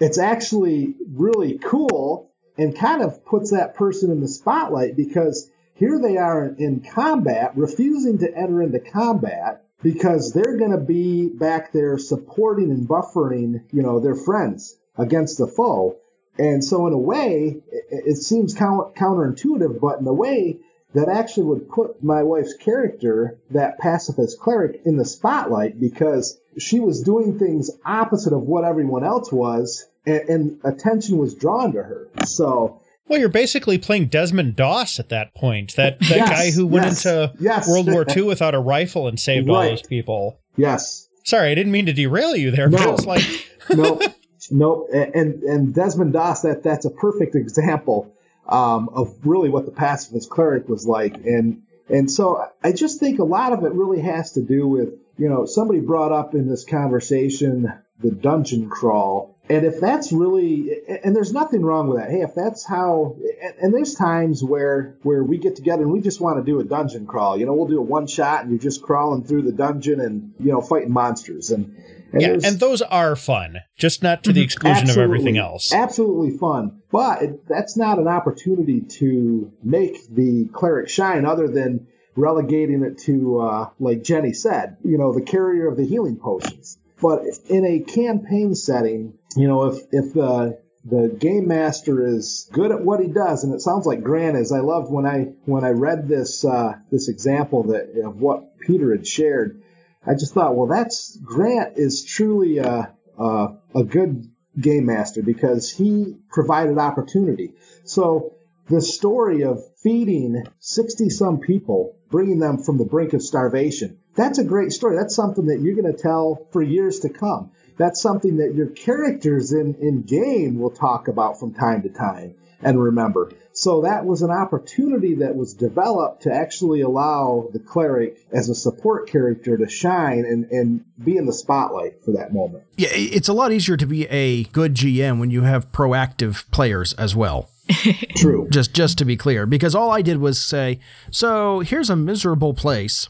it's actually really cool and kind of puts that person in the spotlight because here they are in combat, refusing to enter into combat because they're going to be back there supporting and buffering, you know, their friends against the foe. And so, in a way, it, seems counterintuitive, but in a way, that actually would put my wife's character, that pacifist cleric, in the spotlight because she was doing things opposite of what everyone else was, and, and attention was drawn to her. So, Well, you're basically playing Desmond Doss at that point. That that Yes, guy who went yes, into yes. World War II without a rifle and saved all those people. Yes. Sorry, I didn't mean to derail you there, but No. it's like nope, nope. And and Desmond Doss, that that's a perfect example um, of really what the pacifist cleric was like. And and so I just think a lot of it really has to do with you know somebody brought up in this conversation the dungeon crawl. And if that's really, and there's nothing wrong with that. Hey, if that's how, and, there's times where where we get together and we just want to do a dungeon crawl. You know, we'll do a one shot and you're just crawling through the dungeon and you know fighting monsters. And, and yeah, and those are fun, just not to the exclusion of everything else. Absolutely fun. But it, that's not an opportunity to make the cleric shine other than relegating it to, uh, like Jenny said, you know, the carrier of the healing potions. But in a campaign setting, you know, if, if the, the game master is good at what he does, and it sounds like Grant is. I loved when I when I read this uh, this example that of what Peter had shared. I just thought, well, that's Grant is truly a a, a good game master because he provided opportunity. So the story of feeding 60 some people, bringing them from the brink of starvation, that's a great story. That's something that you're going to tell for years to come. That's something that your characters in, in game will talk about from time to time and remember. So that was an opportunity that was developed to actually allow the cleric as a support character to shine and, and be in the spotlight for that moment. Yeah, it's a lot easier to be a good GM when you have proactive players as well. True. Just just to be clear, because all I did was say, "So here's a miserable place.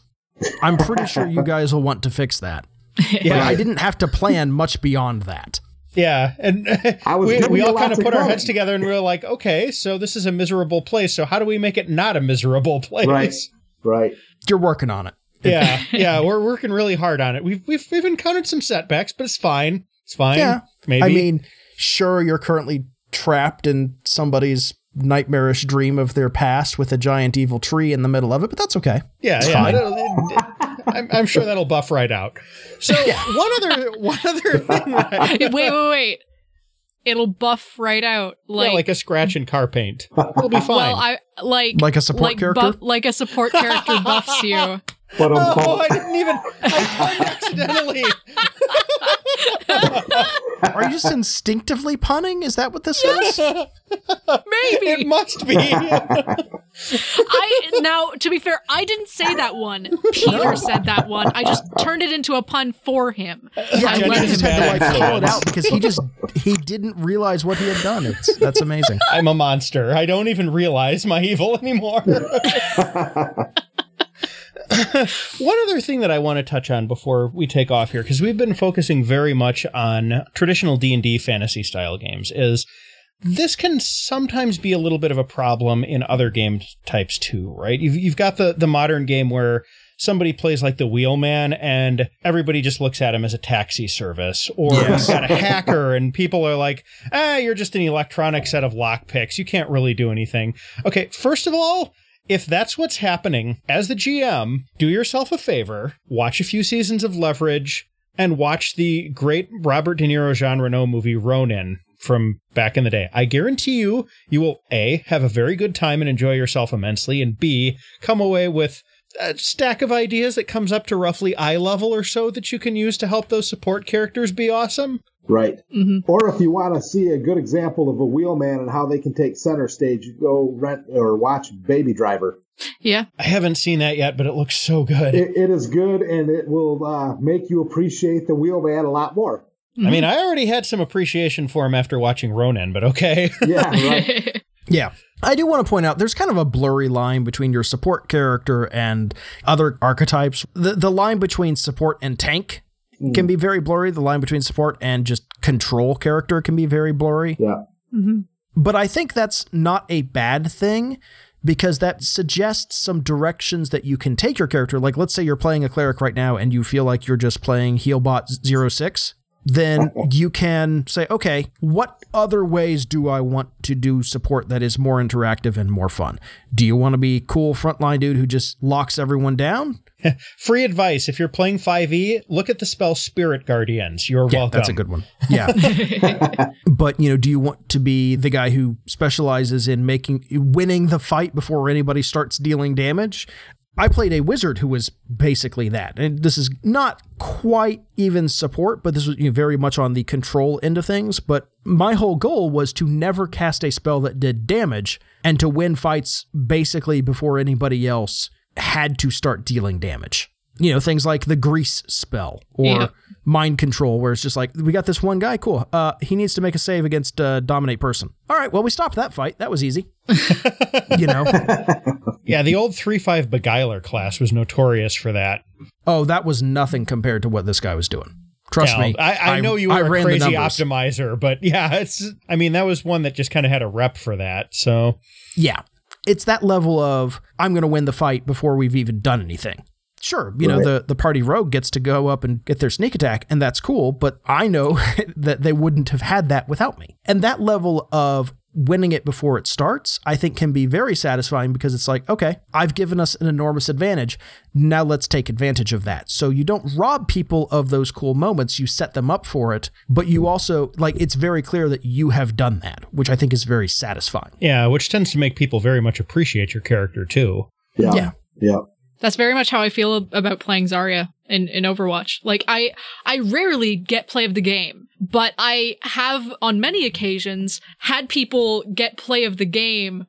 I'm pretty sure you guys will want to fix that." yeah, I didn't have to plan much beyond that. yeah, and I was we, we all kind of of put our heads together and we were like, okay, so this is a miserable place. So how do we make it not a miserable place? Right. Right. You're working on it. Yeah, yeah, we're working really hard on it. We've we've we've encountered some setbacks, but it's fine. It's fine. Yeah. maybe. I mean, sure, you're currently trapped in somebody's nightmarish dream of their past with a giant evil tree in the middle of it, but that's okay. yeah, it's yeah. fine. it'll- it- I'm, I'm sure that'll buff right out. So one other one other thing, that, wait, wait, wait. It'll buff right out. Like, yeah, like a scratch in car paint. It'll be fine. well, I like Like a support like character? buff- like a support character buffs you. But um, oh, I didn't even. I accidentally. Are you just instinctively punning? Is that what this is? Maybe It must be. I now to be fair, I didn't say that one. Peter said that one. I just turned it into a pun for him. Yeah, I and let him had to like call it out because he just he didn't realize what he had done. It's that's amazing. I'm a monster. I don't even realize my evil anymore. One other thing that I want to touch on before we take off here, because we've been focusing very much on traditional D and D fantasy style games, is this can sometimes be a little bit of a problem in other game types too, right? You've you've got the the modern game where somebody plays like the wheelman and everybody just looks at him as a taxi service or Yes. got a hacker and people are like ah you're just an electronic set of lockpicks you can't really do anything okay first of all if that's what's happening as the gm do yourself a favor watch a few seasons of leverage and watch the great robert de niro jean reno movie ronin from back in the day i guarantee you you will a have a very good time and enjoy yourself immensely and b come away with a stack of ideas that comes up to roughly eye level or so that you can use to help those support characters be awesome. Right. Mhm. Or if you want to see a good example of a wheelman and how they can take center stage, go rent or watch Baby Driver. Yeah. I haven't seen that yet, but it looks so good. It, it is good and it will uh, make you appreciate the wheelman a lot more. I mean, I already had some appreciation for him after watching Ronin, but okay. Yeah, right. Yeah. I do want to point out there's kind of a blurry line between your support character and other archetypes. The the line between support and tank can mm. be very blurry. The line between support and just control character can be very blurry. yeah. Mm-hmm. But I think that's not a bad thing because that suggests some directions that you can take your character. Like let's say you're playing a cleric right now and you feel like you're just playing Healbot 06. then you can say, okay, what other ways do I want to do support that is more interactive and more fun? Do you want to be cool frontline dude who just locks everyone down? Free advice: If you're playing 5e, look at the spell Spirit Guardians. You're Yeah, welcome. that's a good one. Yeah. but, you know, do you want to be the guy who specializes in making winning the fight before anybody starts dealing damage? I played a wizard who was basically that. And this is not quite even support, but this was you know, very much on the control end of things. But my whole goal was to never cast a spell that did damage and to win fights basically before anybody else had to start dealing damage. You know, things like the grease spell or Yeah. mind control, where it's just like, we got this one guy, cool. Uh, he needs to make a save against uh, dominate person. All right, well, we stopped that fight. That was easy. you know? Yeah, the old 3-5 Beguiler class was notorious for that. Oh, that was nothing compared to what this guy was doing. Trust Now, me. I, I know you I were a ran crazy optimizer, but yeah, it's. I mean, that was one that just kind of had a rep for that. So Yeah. It's that level of I'm going to win the fight before we've even done anything. Sure, you know, the, the party rogue gets to go up and get their sneak attack, and that's cool, but I know that they wouldn't have had that without me. And that level of winning it before it starts, I think can be very satisfying because it's like, okay, I've given us an enormous advantage. Now let's take advantage of that. So you don't rob people of those cool moments, you set them up for it, but you also, like, it's very clear that you have done that, which I think is very satisfying. yeah, which tends to make people very much appreciate your character too. Yeah. Yeah. Yeah. That's very much how I feel about playing Zarya in, in Overwatch. Like I I rarely get play of the game, but I have on many occasions had people get play of the game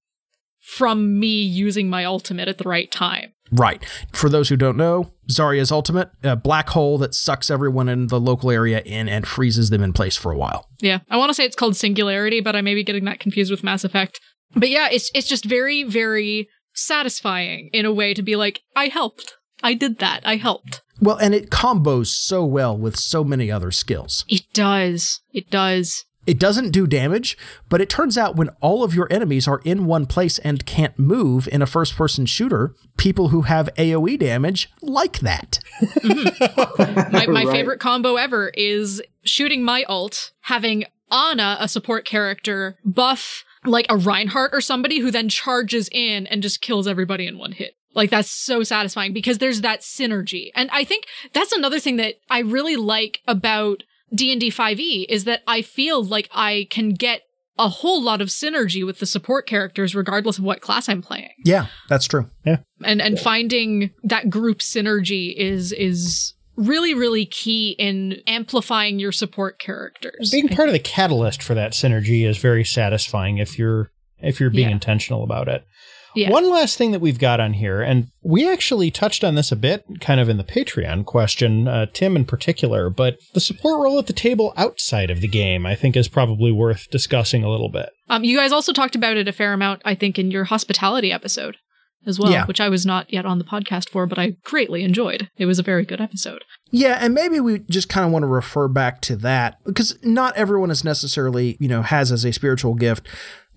from me using my ultimate at the right time. Right. For those who don't know, Zarya's ultimate, a black hole that sucks everyone in the local area in and freezes them in place for a while. Yeah, I want to say it's called Singularity, but I may be getting that confused with Mass Effect. But yeah, it's it's just very very satisfying in a way to be like I helped. I did that. I helped. Well, and it combos so well with so many other skills. It does. It does. It doesn't do damage, but it turns out when all of your enemies are in one place and can't move in a first person shooter, people who have AoE damage like that. Mm-hmm. My, my Right. favorite combo ever is shooting my ult, having Ana, a support character, buff like a Reinhardt or somebody who then charges in and just kills everybody in one hit. Like that's so satisfying because there's that synergy. And I think that's another thing that I really like about D&D 5e E is that I feel like I can get a whole lot of synergy with the support characters regardless of what class I'm playing Yeah, that's true. Yeah. And and finding that group synergy is is really really key in amplifying your support characters Being part of the catalyst for that synergy is very satisfying if you're if you're being Yeah. intentional about it. Yeah. One last thing that we've got on here, and we actually touched on this a bit, kind of in the Patreon question, uh, Tim in particular, but the support role at the table outside of the game, I think, is probably worth discussing a little bit. um you guys also talked about it a fair amount i think in your hospitality episode as well Yeah. which i was not yet on the podcast for but i greatly enjoyed it was a very good episode Yeah, and maybe we just kind of want to refer back to that because not everyone is necessarily, you know, has as a spiritual gift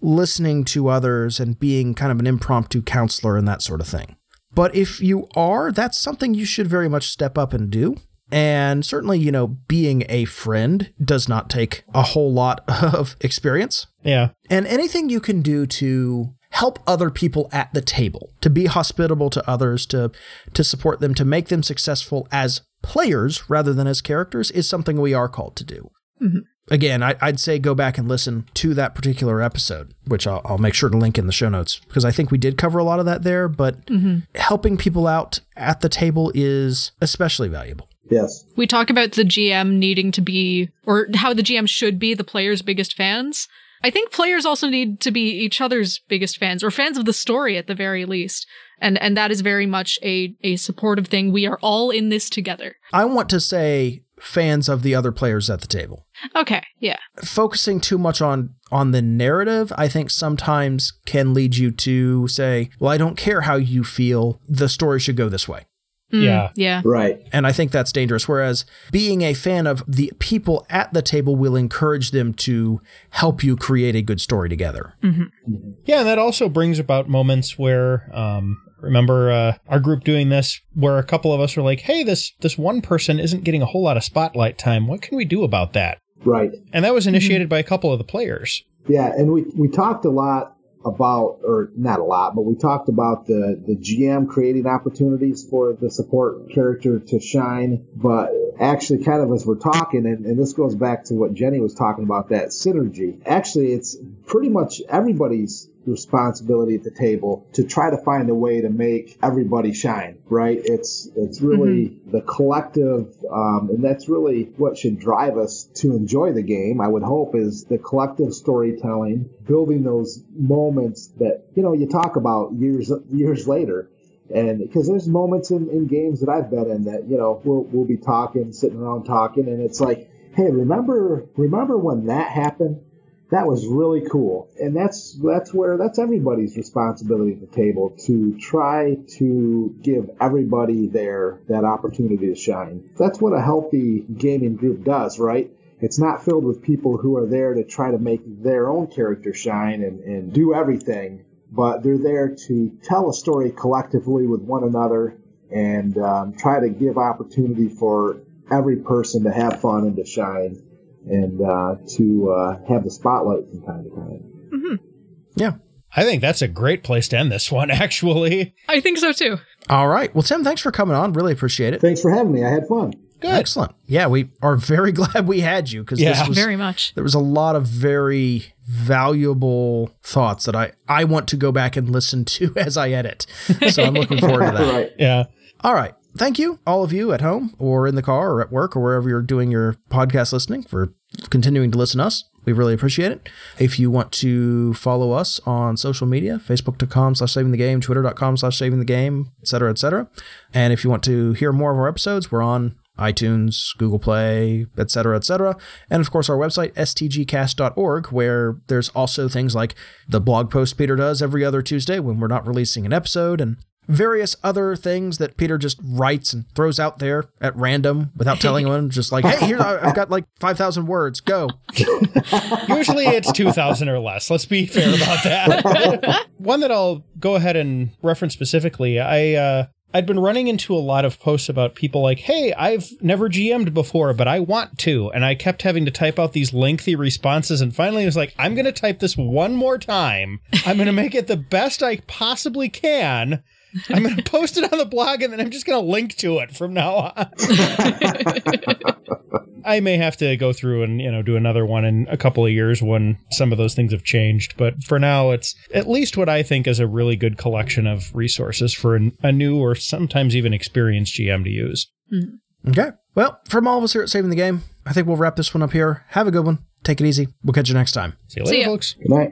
listening to others and being kind of an impromptu counselor and that sort of thing. But if you are, that's something you should very much step up and do. And certainly, you know, being a friend does not take a whole lot of experience. Yeah. And anything you can do to help other people at the table, to be hospitable to others, to to support them, to make them successful as players rather than as characters is something we are called to do. Mm-hmm. Again, I, I'd say go back and listen to that particular episode, which I'll, I'll make sure to link in the show notes because I think we did cover a lot of that there. But mm-hmm. helping people out at the table is especially valuable. Yes. we talk about the gm needing to be or how the gm should be the players biggest fans i think players also need to be each other's biggest fans or fans of the story at the very least and and that is very much a a supportive thing we are all in this together I want to say fans of the other players at the table. okay yeah focusing too much on on the narrative i think sometimes can lead you to say well i don't care how you feel the story should go this way Mm, Yeah. yeah Right. and i think that's dangerous whereas being a fan of the people at the table will encourage them to help you create a good story together Yeah, and that also brings about moments where um, Remember uh, our group doing this where a couple of us were like, "Hey, this this one person isn't getting a whole lot of spotlight time. What can we do about that?" Right. And that was initiated by a couple of the players. Yeah, and we we talked a lot about, or not a lot, but we talked about the, the GM creating opportunities for the support character to shine. But actually, kind of as we're talking, and, and this goes back to what Jenny was talking about, that synergy. Actually, it's pretty much everybody's responsibility at the table to try to find a way to make everybody shine right it's it's really mm-hmm. the collective um, and that's really what should drive us to enjoy the game i would hope is the collective storytelling building those moments that you know you talk about years years later and because there's moments in, in games that I've been in that you know we'll we'll be talking, sitting around talking, and it's like, hey, remember remember when that happened? That was really cool. And that's that's where that's everybody's responsibility at the table to try to give everybody there that opportunity to shine. That's what a healthy gaming group does, right? It's not filled with people who are there to try to make their own character shine and, and do everything, but they're there to tell a story collectively with one another and um, try to give opportunity for every person to have fun and to shine and uh, to uh, have the spotlight from time to time. Mm-hmm. Yeah. I think that's a great place to end this one, actually. I think so too. All right. Well, Tim, thanks for coming on. Really appreciate it. Thanks for having me. I had fun. Good. Excellent. Yeah, we are very glad we had you because yeah. this was very much. There was a lot of very valuable thoughts that I I want to go back and listen to as I edit. So I'm looking forward to that. right. Yeah. All right thank you, all of you at home or in the car or at work or wherever you're doing your podcast listening for continuing to listen to us. We really appreciate it. If you want to follow us on social media, facebook.com slash saving the game, twitter.com slash saving the game, etc., etc. And if you want to hear more of our episodes, we're on iTunes, Google Play, etc., etc. And of course, our website, stgcast.org, where there's also things like the blog post Peter does every other Tuesday when we're not releasing an episode and various other things that Peter just writes and throws out there at random without telling anyone. Just like, hey, here I've got like five thousand words. Go. Usually it's two thousand or less. Let's be fair about that. One that I'll go ahead and reference specifically. I uh, I'd been running into a lot of posts about people like, hey, I've never GM'd before, but I want to. And I kept having to type out these lengthy responses. And finally, I was like, I'm going to type this one more time. I'm going to make it the best I possibly can. I'm going to post it on the blog and then I'm just going to link to it from now on. I may have to go through and, you know, do another one in a couple of years when some of those things have changed. But for now, it's at least what I think is a really good collection of resources for a, a new or sometimes even experienced GM to use. Mm-hmm. Okay. Well, from all of us here at Saving the Game, I think we'll wrap this one up here. Have a good one. Take it easy. We'll catch you next time. See you later, See folks. Good night.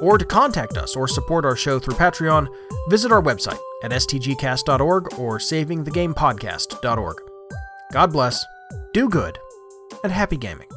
or to contact us or support our show through Patreon, visit our website at stgcast.org or savingthegamepodcast.org. God bless, do good, and happy gaming.